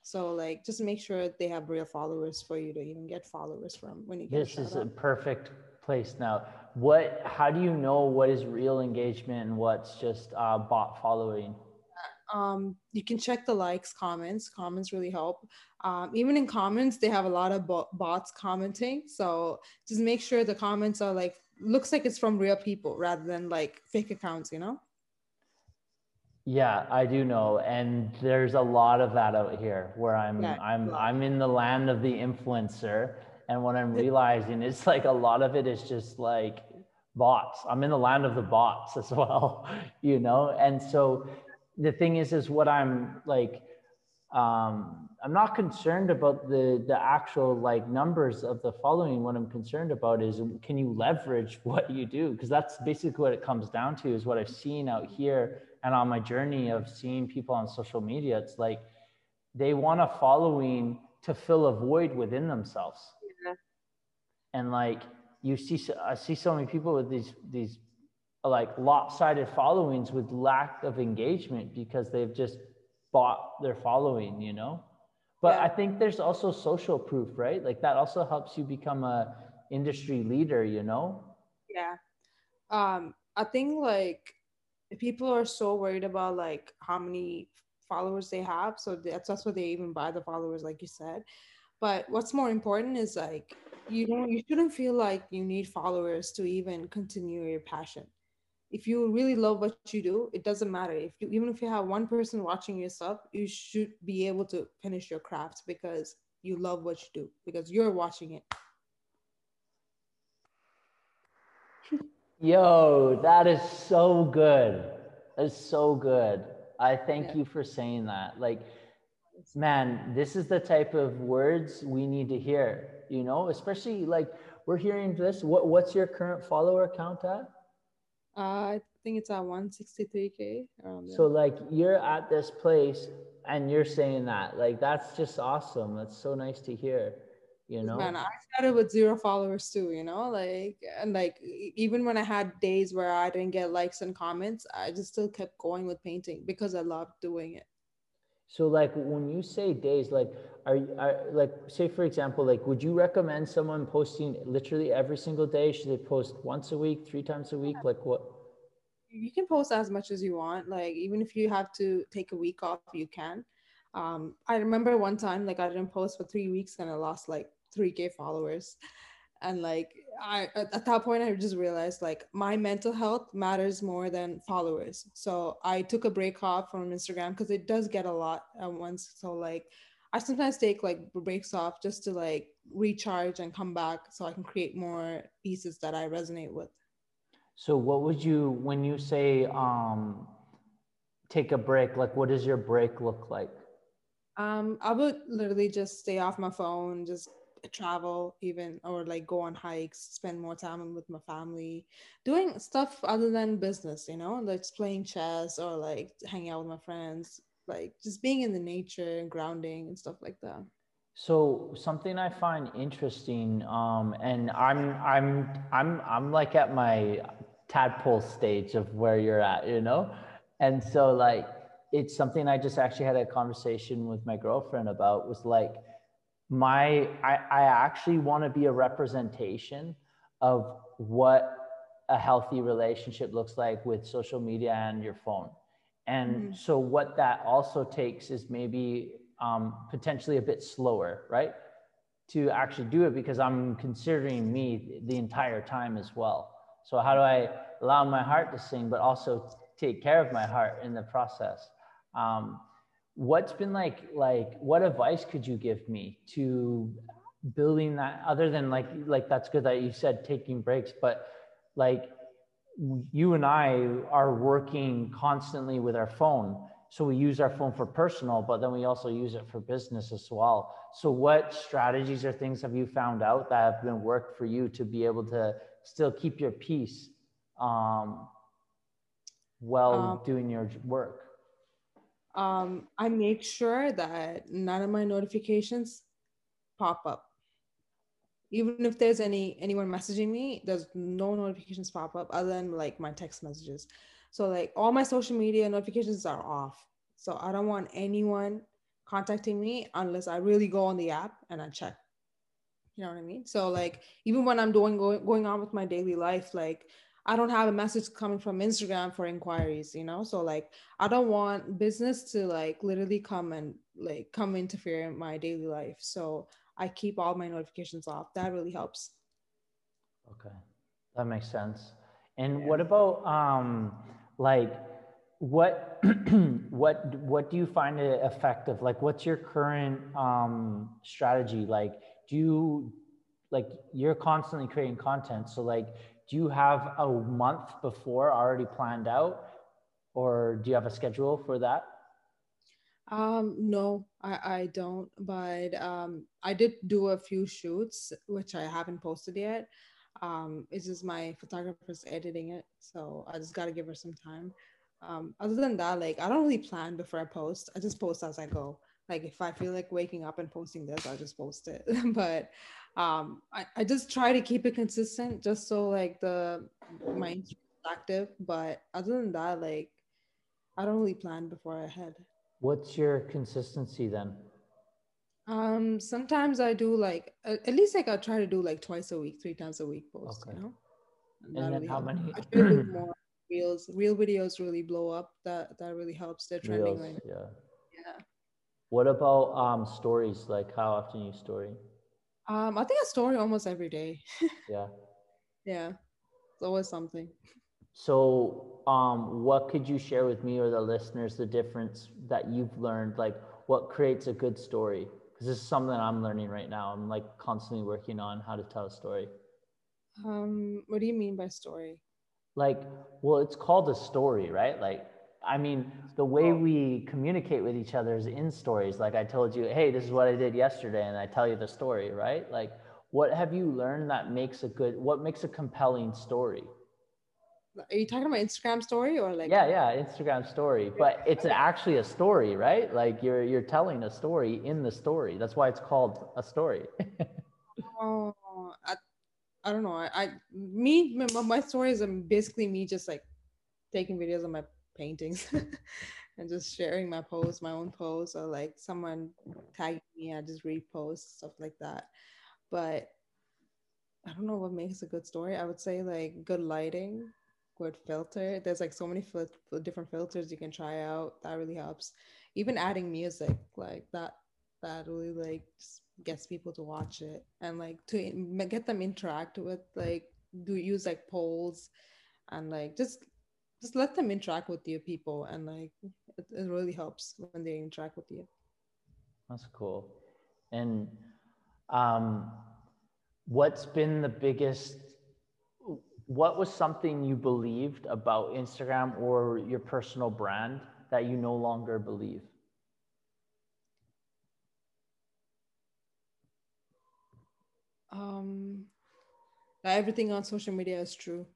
so like just make sure they have real followers for you to even get followers from when you get. This is out. a perfect place now. What? How do you know what is real engagement and what's just uh, bot following? Um, you can check the likes comments. Comments really help. Um, even in comments they have a lot of bots commenting. So just make sure the comments are like looks like it's from real people rather than like fake accounts you know? Yeah i do know. And there's a lot of that out here where i'm yeah, i'm i'm in the land of the influencer. And what i'm realizing is like a lot of it is just like bots. I'm in the land of the bots as well you know? And so the thing is is what i'm like um i'm not concerned about the the actual like numbers of the following. What i'm concerned about is can you leverage what you do? Because that's basically what it comes down to is what i've seen out here and on my journey of seeing people on social media. It's like they want a following to fill a void within themselves. Yeah. and like you see i see so many people with these these like lopsided followings with lack of engagement because they've just bought their following, you know? But yeah. I think there's also social proof, right? Like that also helps you become a industry leader, you know? Yeah. Um, I think like people are so worried about like how many followers they have. So that's that's why they even buy the followers, like you said. But what's more important is like you don't you shouldn't feel like you need followers to even continue your passion if you really love what you do it doesn't matter if you even if you have one person watching yourself, you should be able to finish your craft because you love what you do because you're watching it yo that is so good that's so good i thank yeah. you for saying that like man, this is the type of words we need to hear, you know, especially like we're hearing this. What what's your current follower count at? Uh, I think it's at 163k. so like you're at this place and you're saying that, like that's just awesome. That's so nice to hear. You know, man, I started with zero followers too. You know, like and like even when I had days where I didn't get likes and comments, I just still kept going with painting because I loved doing it. So like when you say days, like are, are like say for example, like would you recommend someone posting literally every single day? Should they post once a week, three times a week? Like what? You can post as much as you want. Like even if you have to take a week off, you can. Um, I remember one time like I didn't post for three weeks and I lost like 3k followers and like i at that point i just realized like my mental health matters more than followers so i took a break off from instagram because it does get a lot at once so like i sometimes take like breaks off just to like recharge and come back so i can create more pieces that i resonate with. So what would you when you say um take a break like what does your break look like? Um i would literally just stay off my phone just travel even or like go on hikes spend more time with my family. Doing stuff other than business you know like playing chess or like hanging out with my friends like just being in the nature and grounding and stuff like that. So something i find interesting um and i'm i'm i'm i'm like at my tadpole stage of where you're at you know? And so like it's something i just actually had a conversation with my girlfriend about was like my I, I actually want to be a representation of what a healthy relationship looks like with social media and your phone and mm-hmm. so what that also takes is maybe um, potentially a bit slower right to actually do it because i'm considering me the entire time as well so how do i allow my heart to sing but also take care of my heart in the process um, what's been like like what advice could you give me to building that other than like like that's good that you said taking breaks but like you and I are working constantly with our phone. So we use our phone for personal but then we also use it for business as well. So what strategies or things have you found out that have been worked for you to be able to still keep your peace um, while um, doing your work? Um, I make sure that none of my notifications pop up. Even if there's any anyone messaging me, there's no notifications pop up other than like my text messages. So like all my social media notifications are off. So I don't want anyone contacting me unless I really go on the app and I check. You know what I mean? So like even when I'm doing going, going on with my daily life, like I don't have a message coming from Instagram for inquiries, you know? So like I don't want business to like literally come and like come interfere in my daily life. So I keep all my notifications off. That really helps. Okay. That makes sense. And yeah. what about um like what what what do you find it effective? Like what's your current um strategy? Like do you like you're constantly creating content so like do you have a month before already planned out or do you have a schedule for that um no i i don't but um i did do a few shoots which i haven't posted yet. Um it's just my photographer's editing it so i just got to give her some time. Um other than that like i don't really plan before i post. I just post as i go. Like if i feel like waking up and posting this i'll just post it. But um I, I just try to keep it consistent just so like the my active. But other than that like i don't really plan before i head what's your consistency then um sometimes i do like at least like i try to do like twice a week three times a week post okay. you know and, and then really how many I try to do more reels real videos really blow up that that really helps they're trending reels, right yeah yeah what about um stories like how often you story um, I think a story almost every day. yeah. Yeah. It's always something. So, um, what could you share with me or the listeners the difference that you've learned? Like, what creates a good story? Because this is something I'm learning right now. I'm like constantly working on how to tell a story. Um, what do you mean by story? Like, well, it's called a story, right? Like, I mean, the way we communicate with each other is in stories. Like I told you, hey, this is what I did yesterday, and I tell you the story, right? Like, what have you learned that makes a good, what makes a compelling story? Are you talking about Instagram story or like? Yeah, yeah, Instagram story, but it's actually a story, right? Like you're you're telling a story in the story. That's why it's called a story. oh, I, I don't know. I, I me my, my stories are um, basically me just like taking videos of my paintings and just sharing my posts, my own posts, or like someone tagging me, I just repost stuff like that. But I don't know what makes a good story. I would say like good lighting, good filter. There's like so many fil- different filters you can try out. That really helps. Even adding music like that, that really like gets people to watch it and like to get them interact with like do use like polls and like just just let them interact with your people and like it, it really helps when they interact with you that's cool and um what's been the biggest what was something you believed about instagram or your personal brand that you no longer believe? Um everything on social media is true.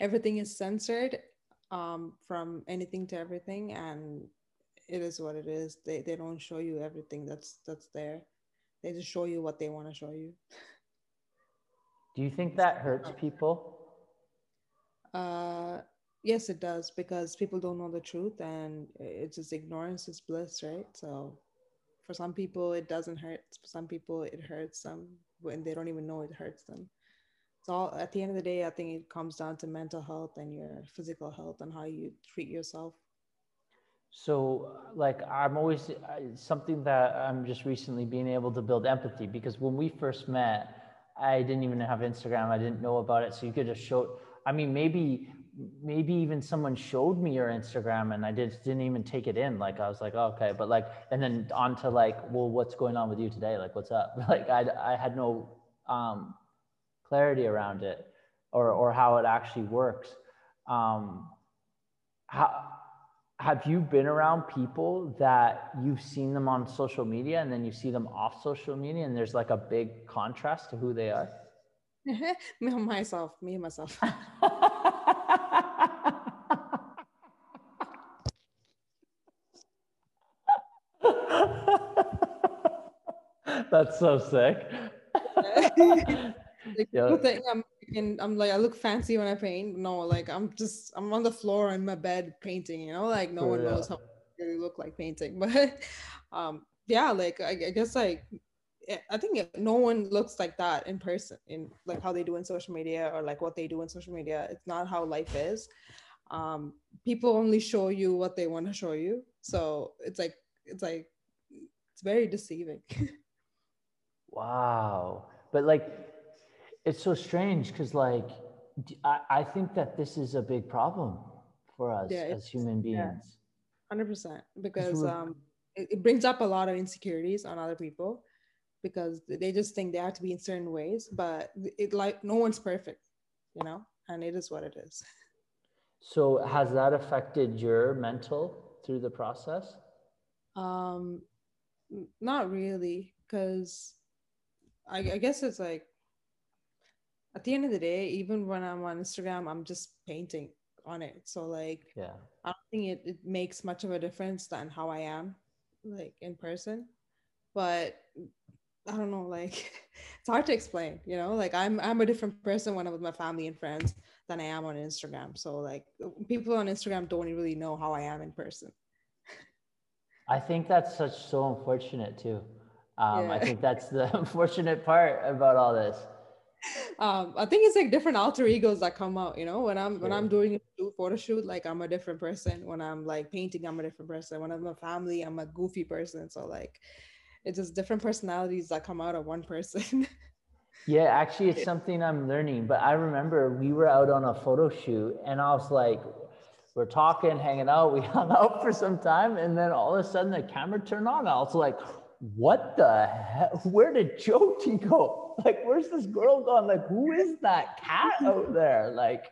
Everything is censored um, from anything to everything and it is what it is. They, they don't show you everything that's that's there. They just show you what they want to show you do you think that hurts people? Uh yes it does because people don't know the truth and it's just ignorance is bliss right? So for some people it doesn't hurt. For some people it hurts them when they don't even know it hurts them. So at the end of the day, I think it comes down to mental health and your physical health and how you treat yourself. So, like, I'm always something that I'm just recently being able to build empathy because when we first met, I didn't even have Instagram. I didn't know about it. So you could just show. I mean, maybe, maybe even someone showed me your Instagram and I just didn't even take it in. Like I was like, oh, okay, but like, and then on to like, well, what's going on with you today? Like, what's up? Like, I I had no um, clarity around it or, or how it actually works. Um, how, have you been around people that you've seen them on social media and then you see them off social media and there's like a big contrast to who they are? me myself, me myself. That's so sick. Like yeah. think I'm and I'm like I look fancy when I paint. No, like I'm just I'm on the floor in my bed painting. You know, like no one yeah. knows how I really look like painting. But um, yeah, like I, I guess like I think no one looks like that in person in like how they do in social media or like what they do in social media. It's not how life is. Um, people only show you what they want to show you. So it's like it's like it's very deceiving. wow. But like it's so strange because like I, I think that this is a big problem for us yeah, as human beings. Hundred percent, because um, it, it brings up a lot of insecurities on other people because they just think they have to be in certain ways, but it like no one's perfect, you know, and it is what it is. So has that affected your mental through the process? Um, not really, because I, I guess it's like at the end of the day, even when I'm on Instagram, I'm just painting on it. So like yeah, I don't think it, it makes much of a difference than how I am like in person. But I don't know, like it's hard to explain, you know, like I'm I'm a different person when I'm with my family and friends than I am on Instagram. So like people on Instagram don't really know how I am in person. I think that's such so unfortunate too. Um, yeah. I think that's the unfortunate part about all this um, I think it's like different alter egos that come out. You know, when I'm when I'm doing a photo shoot, like I'm a different person. When I'm like painting, I'm a different person. When I'm a family, I'm a goofy person. So like, it's just different personalities that come out of one person. yeah, actually, it's something I'm learning. But I remember we were out on a photo shoot, and I was like, we're talking, hanging out. We hung out for some time, and then all of a sudden the camera turned on. I was like, what the hell? Where did Jyoti go? Like, where's this girl gone? Like, who is that cat out there? Like,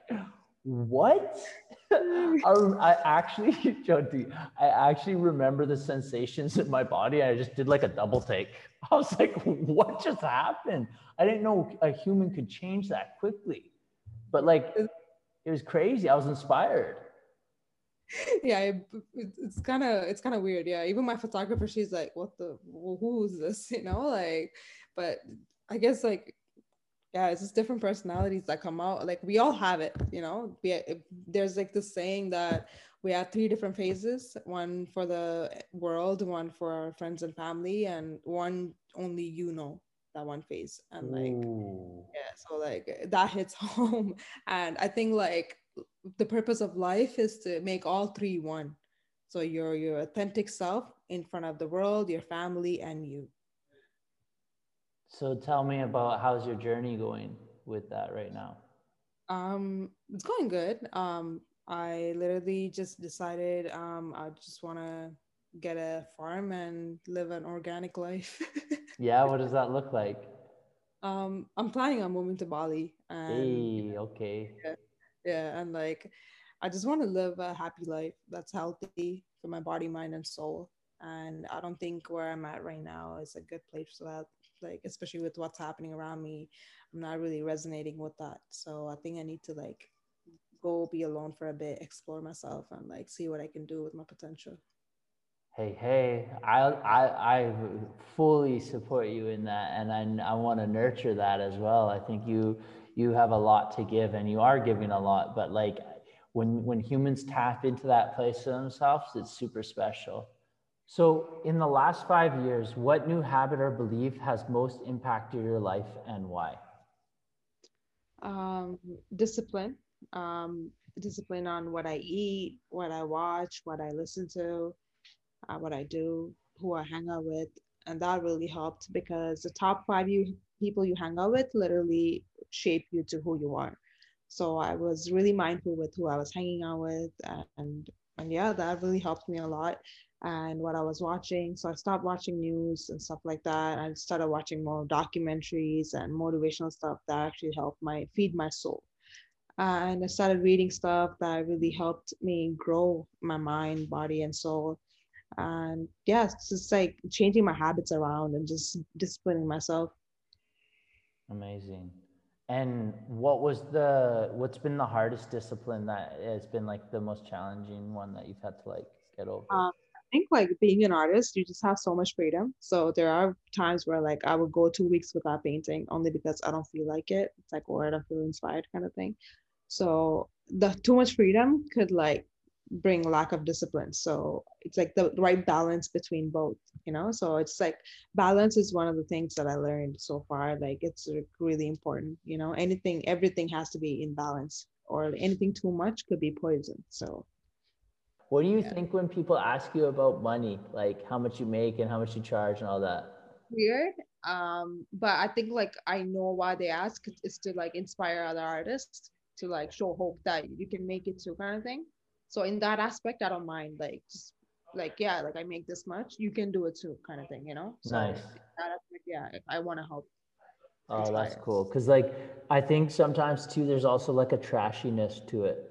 what? I, I actually, Jyoti, I actually remember the sensations in my body. I just did like a double take. I was like, what just happened? I didn't know a human could change that quickly. But like, it was crazy. I was inspired. Yeah, it, it's kind of it's kind of weird. Yeah, even my photographer, she's like, "What the? Who is this?" You know, like. But I guess like yeah it's just different personalities that come out. Like we all have it you know? We, there's like this saying that we have three different phases one for the world one for our friends and family and one only you know that one phase. And like Ooh. yeah so like that hits home. And i think like the purpose of life is to make all three one. So your your authentic self in front of the world your family and you so tell me about how's your journey going with that right now? Um, it's going good. Um, I literally just decided um, I just want to get a farm and live an organic life. yeah, what does that look like? Um, I'm planning on moving to Bali. And, hey, okay. Yeah, yeah, and like, I just want to live a happy life that's healthy for my body, mind, and soul. And I don't think where I'm at right now is a good place for that like especially with what's happening around me i'm not really resonating with that. So i think i need to like go be alone for a bit explore myself and like see what i can do with my potential. Hey hey i i, I fully support you in that and i, I want to nurture that as well. I think you you have a lot to give and you are giving a lot but like when when humans tap into that place of themselves it's super special so, in the last five years, what new habit or belief has most impacted your life and why? Um, discipline. Um, discipline on what I eat, what I watch, what I listen to, uh, what I do, who I hang out with. And that really helped because the top five you people you hang out with literally shape you to who you are. So I was really mindful with who I was hanging out with and and yeah, that really helped me a lot and what I was watching. So I stopped watching news and stuff like that. I started watching more documentaries and motivational stuff that actually helped my feed my soul. Uh, and I started reading stuff that really helped me grow my mind, body, and soul. And yeah, it's just like changing my habits around and just disciplining myself. Amazing. And what was the what's been the hardest discipline that has been like the most challenging one that you've had to like get over? Um, think like being an artist, you just have so much freedom. So there are times where like I would go two weeks without painting only because I don't feel like it. It's like or I don't feel inspired kind of thing. So the too much freedom could like bring lack of discipline. So it's like the right balance between both, you know? So it's like balance is one of the things that I learned so far. Like it's really important, you know, anything, everything has to be in balance or anything too much could be poison. So what do you yeah. think when people ask you about money, like how much you make and how much you charge and all that? Weird. Um, but I think like I know why they ask is to like inspire other artists to like show hope that you can make it too, kind of thing. So in that aspect, I don't mind. Like just like yeah, like I make this much, you can do it too, kind of thing. You know. So nice. That aspect, yeah, I want to help. Oh, inspire. that's cool. Cause like I think sometimes too, there's also like a trashiness to it.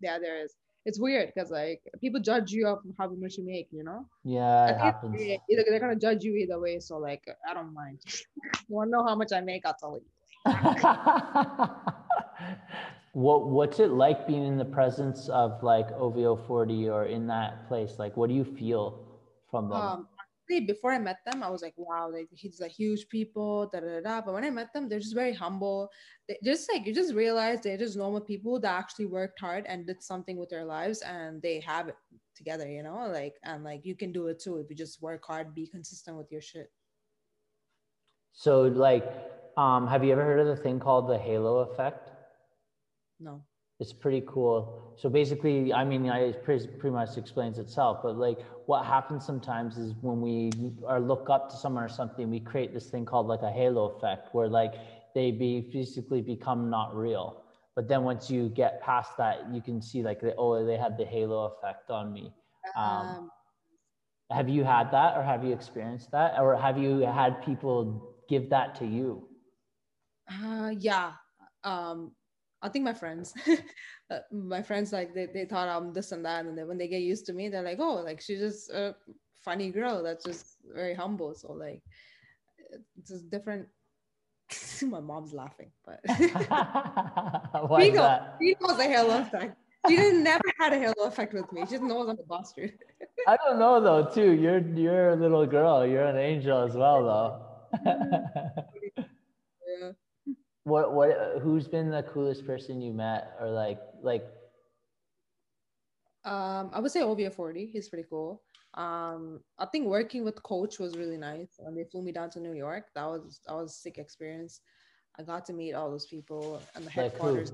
Yeah, yeah, there is it's weird because like people judge you off of how much you make, you know? Yeah, it happens. Either they're gonna judge you either way, so like I don't mind. you wanna know how much I make? I'll tell you. what what's it like being in the presence of like OVO 40 or in that place? Like what do you feel from them? Um, before I met them, I was like, wow, like he's like huge people, da da da. But when I met them, they're just very humble. They just like you just realize they're just normal people that actually worked hard and did something with their lives, and they have it together, you know. Like and like you can do it too if you just work hard, be consistent with your shit. So like, um, have you ever heard of the thing called the halo effect? No it's pretty cool. So basically, I mean, it pretty, pretty much explains itself. But like, what happens sometimes is when we are look up to someone or something, we create this thing called like a halo effect, where like they be physically become not real. But then once you get past that, you can see like, oh, they had the halo effect on me. Um, um, have you had that, or have you experienced that, or have you had people give that to you? Uh, yeah. Um, I think my friends, uh, my friends like they, they thought I'm this and that, and then when they get used to me, they're like, oh, like she's just a funny girl that's just very humble. So like, it's just different. my mom's laughing, but Why she knows, she knows the halo effect. She didn't never had a halo effect with me. She just knows I'm a bastard. I don't know though. Too, you're you're a little girl. You're an angel as well, though. yeah. What what? Who's been the coolest person you met, or like like? Um, I would say OVO 40. He's pretty cool. Um, I think working with coach was really nice. When they flew me down to New York, that was that was a sick experience. I got to meet all those people and the Like headquarters.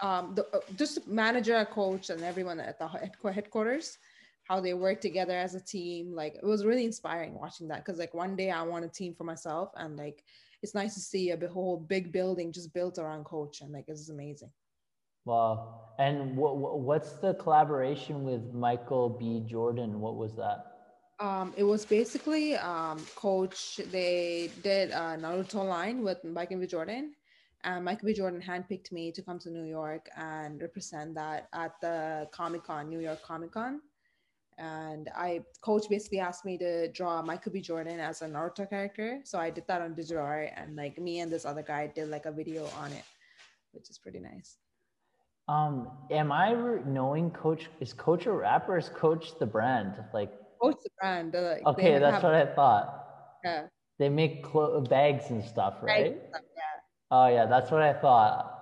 um, the, uh, just manager, coach, and everyone at the headqu- headquarters, how they work together as a team. Like it was really inspiring watching that because like one day I want a team for myself, and like it's nice to see a whole big building just built around coach, and like it's amazing. Wow. And what what's the collaboration with Michael B. Jordan? What was that? Um, it was basically um, coach. They did a Naruto line with Michael B. Jordan, and Michael B. Jordan handpicked me to come to New York and represent that at the Comic Con, New York Comic Con. And I, coach basically asked me to draw Michael B. Jordan as an Naruto character. So I did that on digital art, and like me and this other guy did like a video on it, which is pretty nice. Um, am I re- knowing Coach? Is Coach a rapper? Is Coach the brand? Like, Coach the brand. like, okay, that's what I thought. yeah, They make clo- bags and stuff, right? Yeah. Oh yeah, that's what I thought.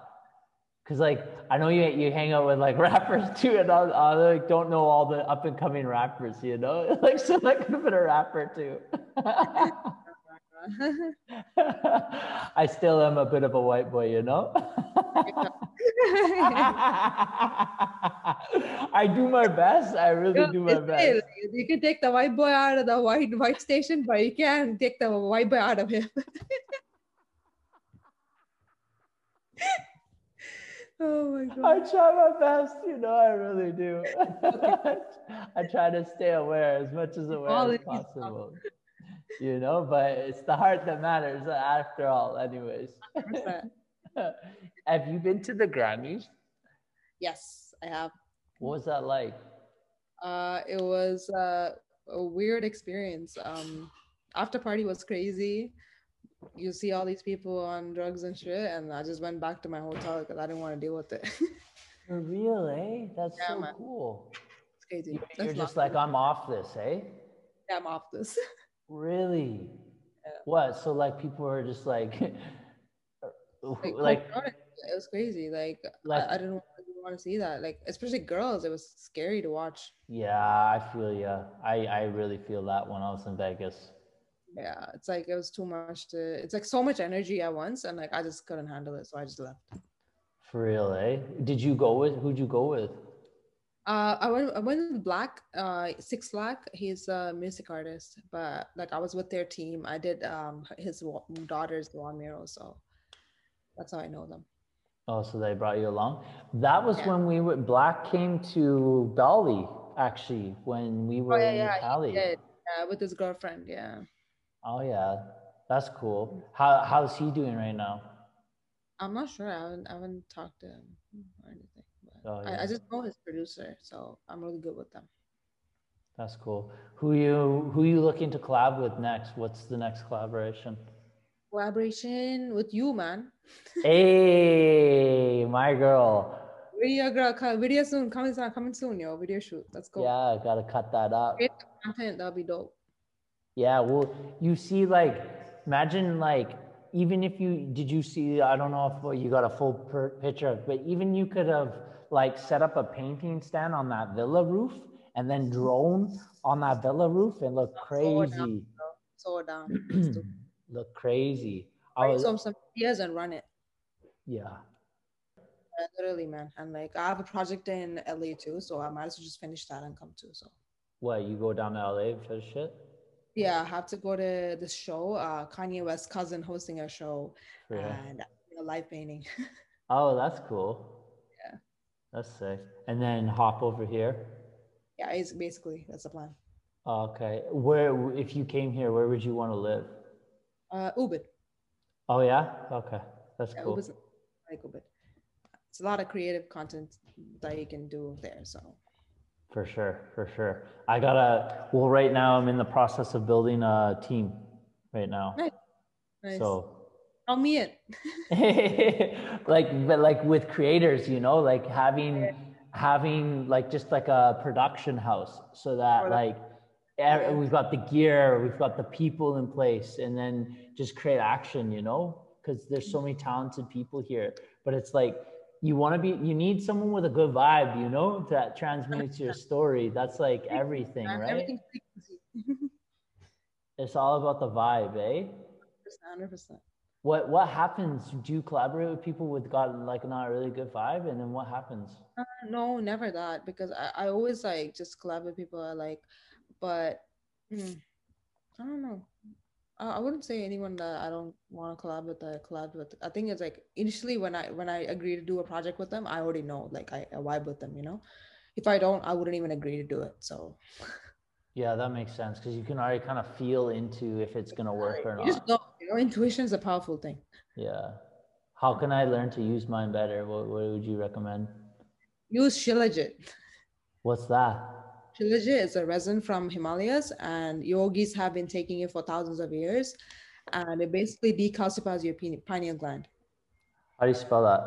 Cause like I know you you hang out with like rappers too, and I, I like don't know all the up and coming rappers, you know. Like so, I could have been a rapper too. I still am a bit of a white boy, you know. I do my best. I really do my best. You can take the white boy out of the white white station, but you can't take the white boy out of him. Oh my I try my best, you know, I really do. I try to stay aware as much as aware All as it needs to possible. You know, but it's the heart that matters after all, anyways. Have you been to the Grammys? Yes, I have. What was that like? Uh, it was uh, a weird experience. Um, after party was crazy. You see all these people on drugs and shit, and I just went back to my hotel because I didn't want to deal with it. For real, eh? That's Yeah, so man. cool. it's crazy. You- That's You're just like, I'm off this, eh? Yeah, I'm off this. Really? Yeah. What? So like people are just like, like, like, it was crazy. Like, Like- I, I didn't want to see that. Like, especially girls, it was scary to watch. yeah, I feel ya. I I really feel that when I was in Vegas. Yeah, it's like it was too much to. It's like so much energy at once, and like I just couldn't handle it, so I just left. For real, eh? Did you go with? Who'd you go with? Uh, I went. I went with Black. Uh, Six Black. He's a music artist, but like I was with their team. I did um his daughter's wall mural, so that's how I know them. Oh, so they brought you along. That was Yeah. when we went. Black came to Bali actually when we were Oh yeah, in yeah, he did. Yeah, with his girlfriend. Yeah. Oh yeah, that's cool. How how's he doing right now? I'm not sure. I haven't, I haven't talked to him or anything. But Oh, I, yeah. I just know his producer, so I'm really good with them. That's cool. Who you who you looking to collab with next? What's the next collaboration? Collaboration with you, man. Hey, my girl. Video girl, video soon, coming soon, coming soon, yo. Video shoot. Let's go. Yeah, gotta cut that up. Create content. That'll be dope. Yeah, well, you see, like, imagine, like, even if you did you see? I don't know if well, you got a full per- picture of, but even you could have like set up a painting stand on that villa roof and then drone on that villa roof and look So down. crazy. So down. Let's look crazy. I was, some some ideas and run it. yeah. Literally, man. And like, I have a project in LA too, so I might as well just finish that and come too. So What you go down to LA for shit? Yeah, I have to go to this show. Uh, Kanye West's cousin hosting a show, real? and know, live painting. Oh, that's cool. Yeah. That's sick. And then hop over here. yeah, it's basically that's the plan. Okay. Where, if you came here, where would you want to live? Uh, Ubud. Oh yeah. Okay. That's Yeah, cool. Ubud's I like Ubud. it's a lot of creative content that you can do there. So for sure, for sure. I gotta. Well, right now I'm in the process of building a team. Right now. Nice. nice. So. Tell me it. like, but like with creators, you know, like having yeah. having like just like a production house, so that like we've got the gear, we've got the people in place, and then just create action, you know, because there's so mm-hmm. many talented people here. But it's like you want to be, you need someone with a good vibe, you know, that transmits your story. That's like everything, right? it's all about the vibe, eh? 100%. What what happens? Do you collaborate with people with got like not a really good vibe, and then what happens? Uh, no, never that because I, I always like just collab with people I like but mm, I don't know. I, I wouldn't say anyone that I don't want to collab with. I collab with. I think it's like initially when I when I agree to do a project with them, I already know like I, I vibe with them. You know, if I don't, I wouldn't even agree to do it. So. Yeah, that makes sense because you can already kind of feel into if it's gonna work or not. You just know, you know, intuition is a powerful thing. Yeah. How can I learn to use mine better? What, what would you recommend? Use Shilajit. What's that? Shilajit is a resin from Himalayas, and yogis have been taking it for thousands of years. And it basically decalcifies your pineal gland. How do you spell that?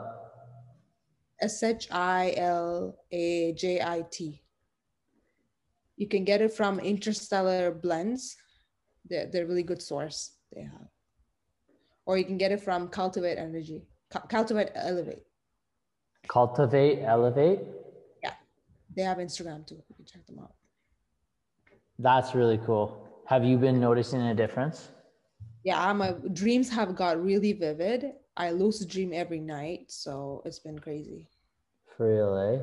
S H I L A J I T. You can get it from Interstellar Blends. They're, they're really good source they have. Or you can get it from Cultivate Energy. Cultivate Elevate. Cultivate Elevate? They have Instagram too. You can check them out. That's really cool. Have you been noticing a difference? Yeah, my dreams have got really vivid. I lucid dream every night, so it's been crazy. Really? eh?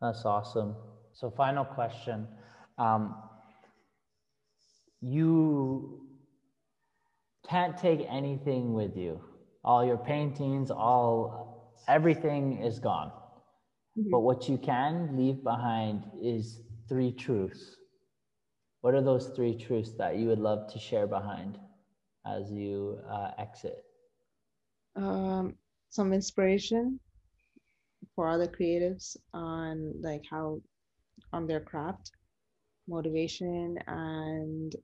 That's awesome. So, final question. Um, you can't take anything with you. All your paintings, all everything is gone. Mm-hmm. But what you can leave behind is three truths. What are those three truths that you would love to share behind as you uh, exit? Um, some inspiration for other creatives on like how on their craft, motivation, and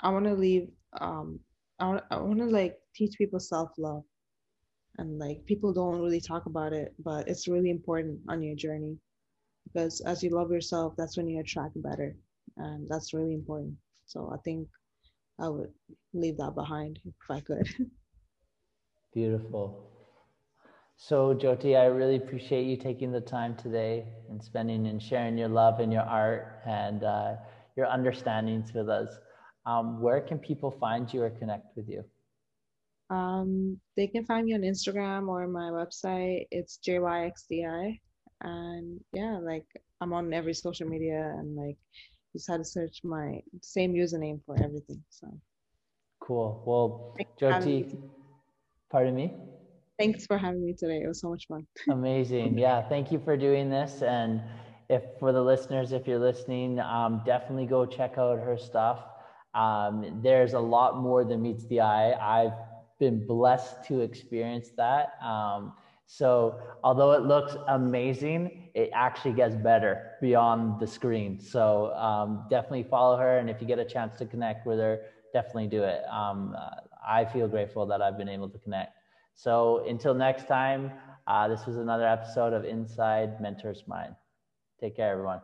I want to leave. Um, I want I want to like teach people self love and like people don't really talk about it but it's really important on your journey because as you love yourself that's when you attract better and that's really important. So i think i would leave that behind if i could. Beautiful. So jyoti i really appreciate you taking the time today and spending and sharing your love and your art and uh, your understandings with us. Um, where can people find you or connect with you um, they can find me on Instagram or my website. It's JYXDI. And yeah, like I'm on every social media and like just had to search my same username for everything. So cool. Well, Jyoti, pardon me? Thanks for having me today. It was so much fun. Amazing. Yeah. Thank you for doing this. And if for the listeners, if you're listening, um, definitely go check out her stuff. Um, there's a lot more than meets the eye. I've been blessed to experience that. Um, so although it looks amazing, it actually gets better beyond the screen. So um, definitely follow her, and if you get a chance to connect with her, definitely do it. Um, I feel grateful that I've been able to connect. So until next time, uh, this was another episode of Inside Mentors Mind. Take care, everyone.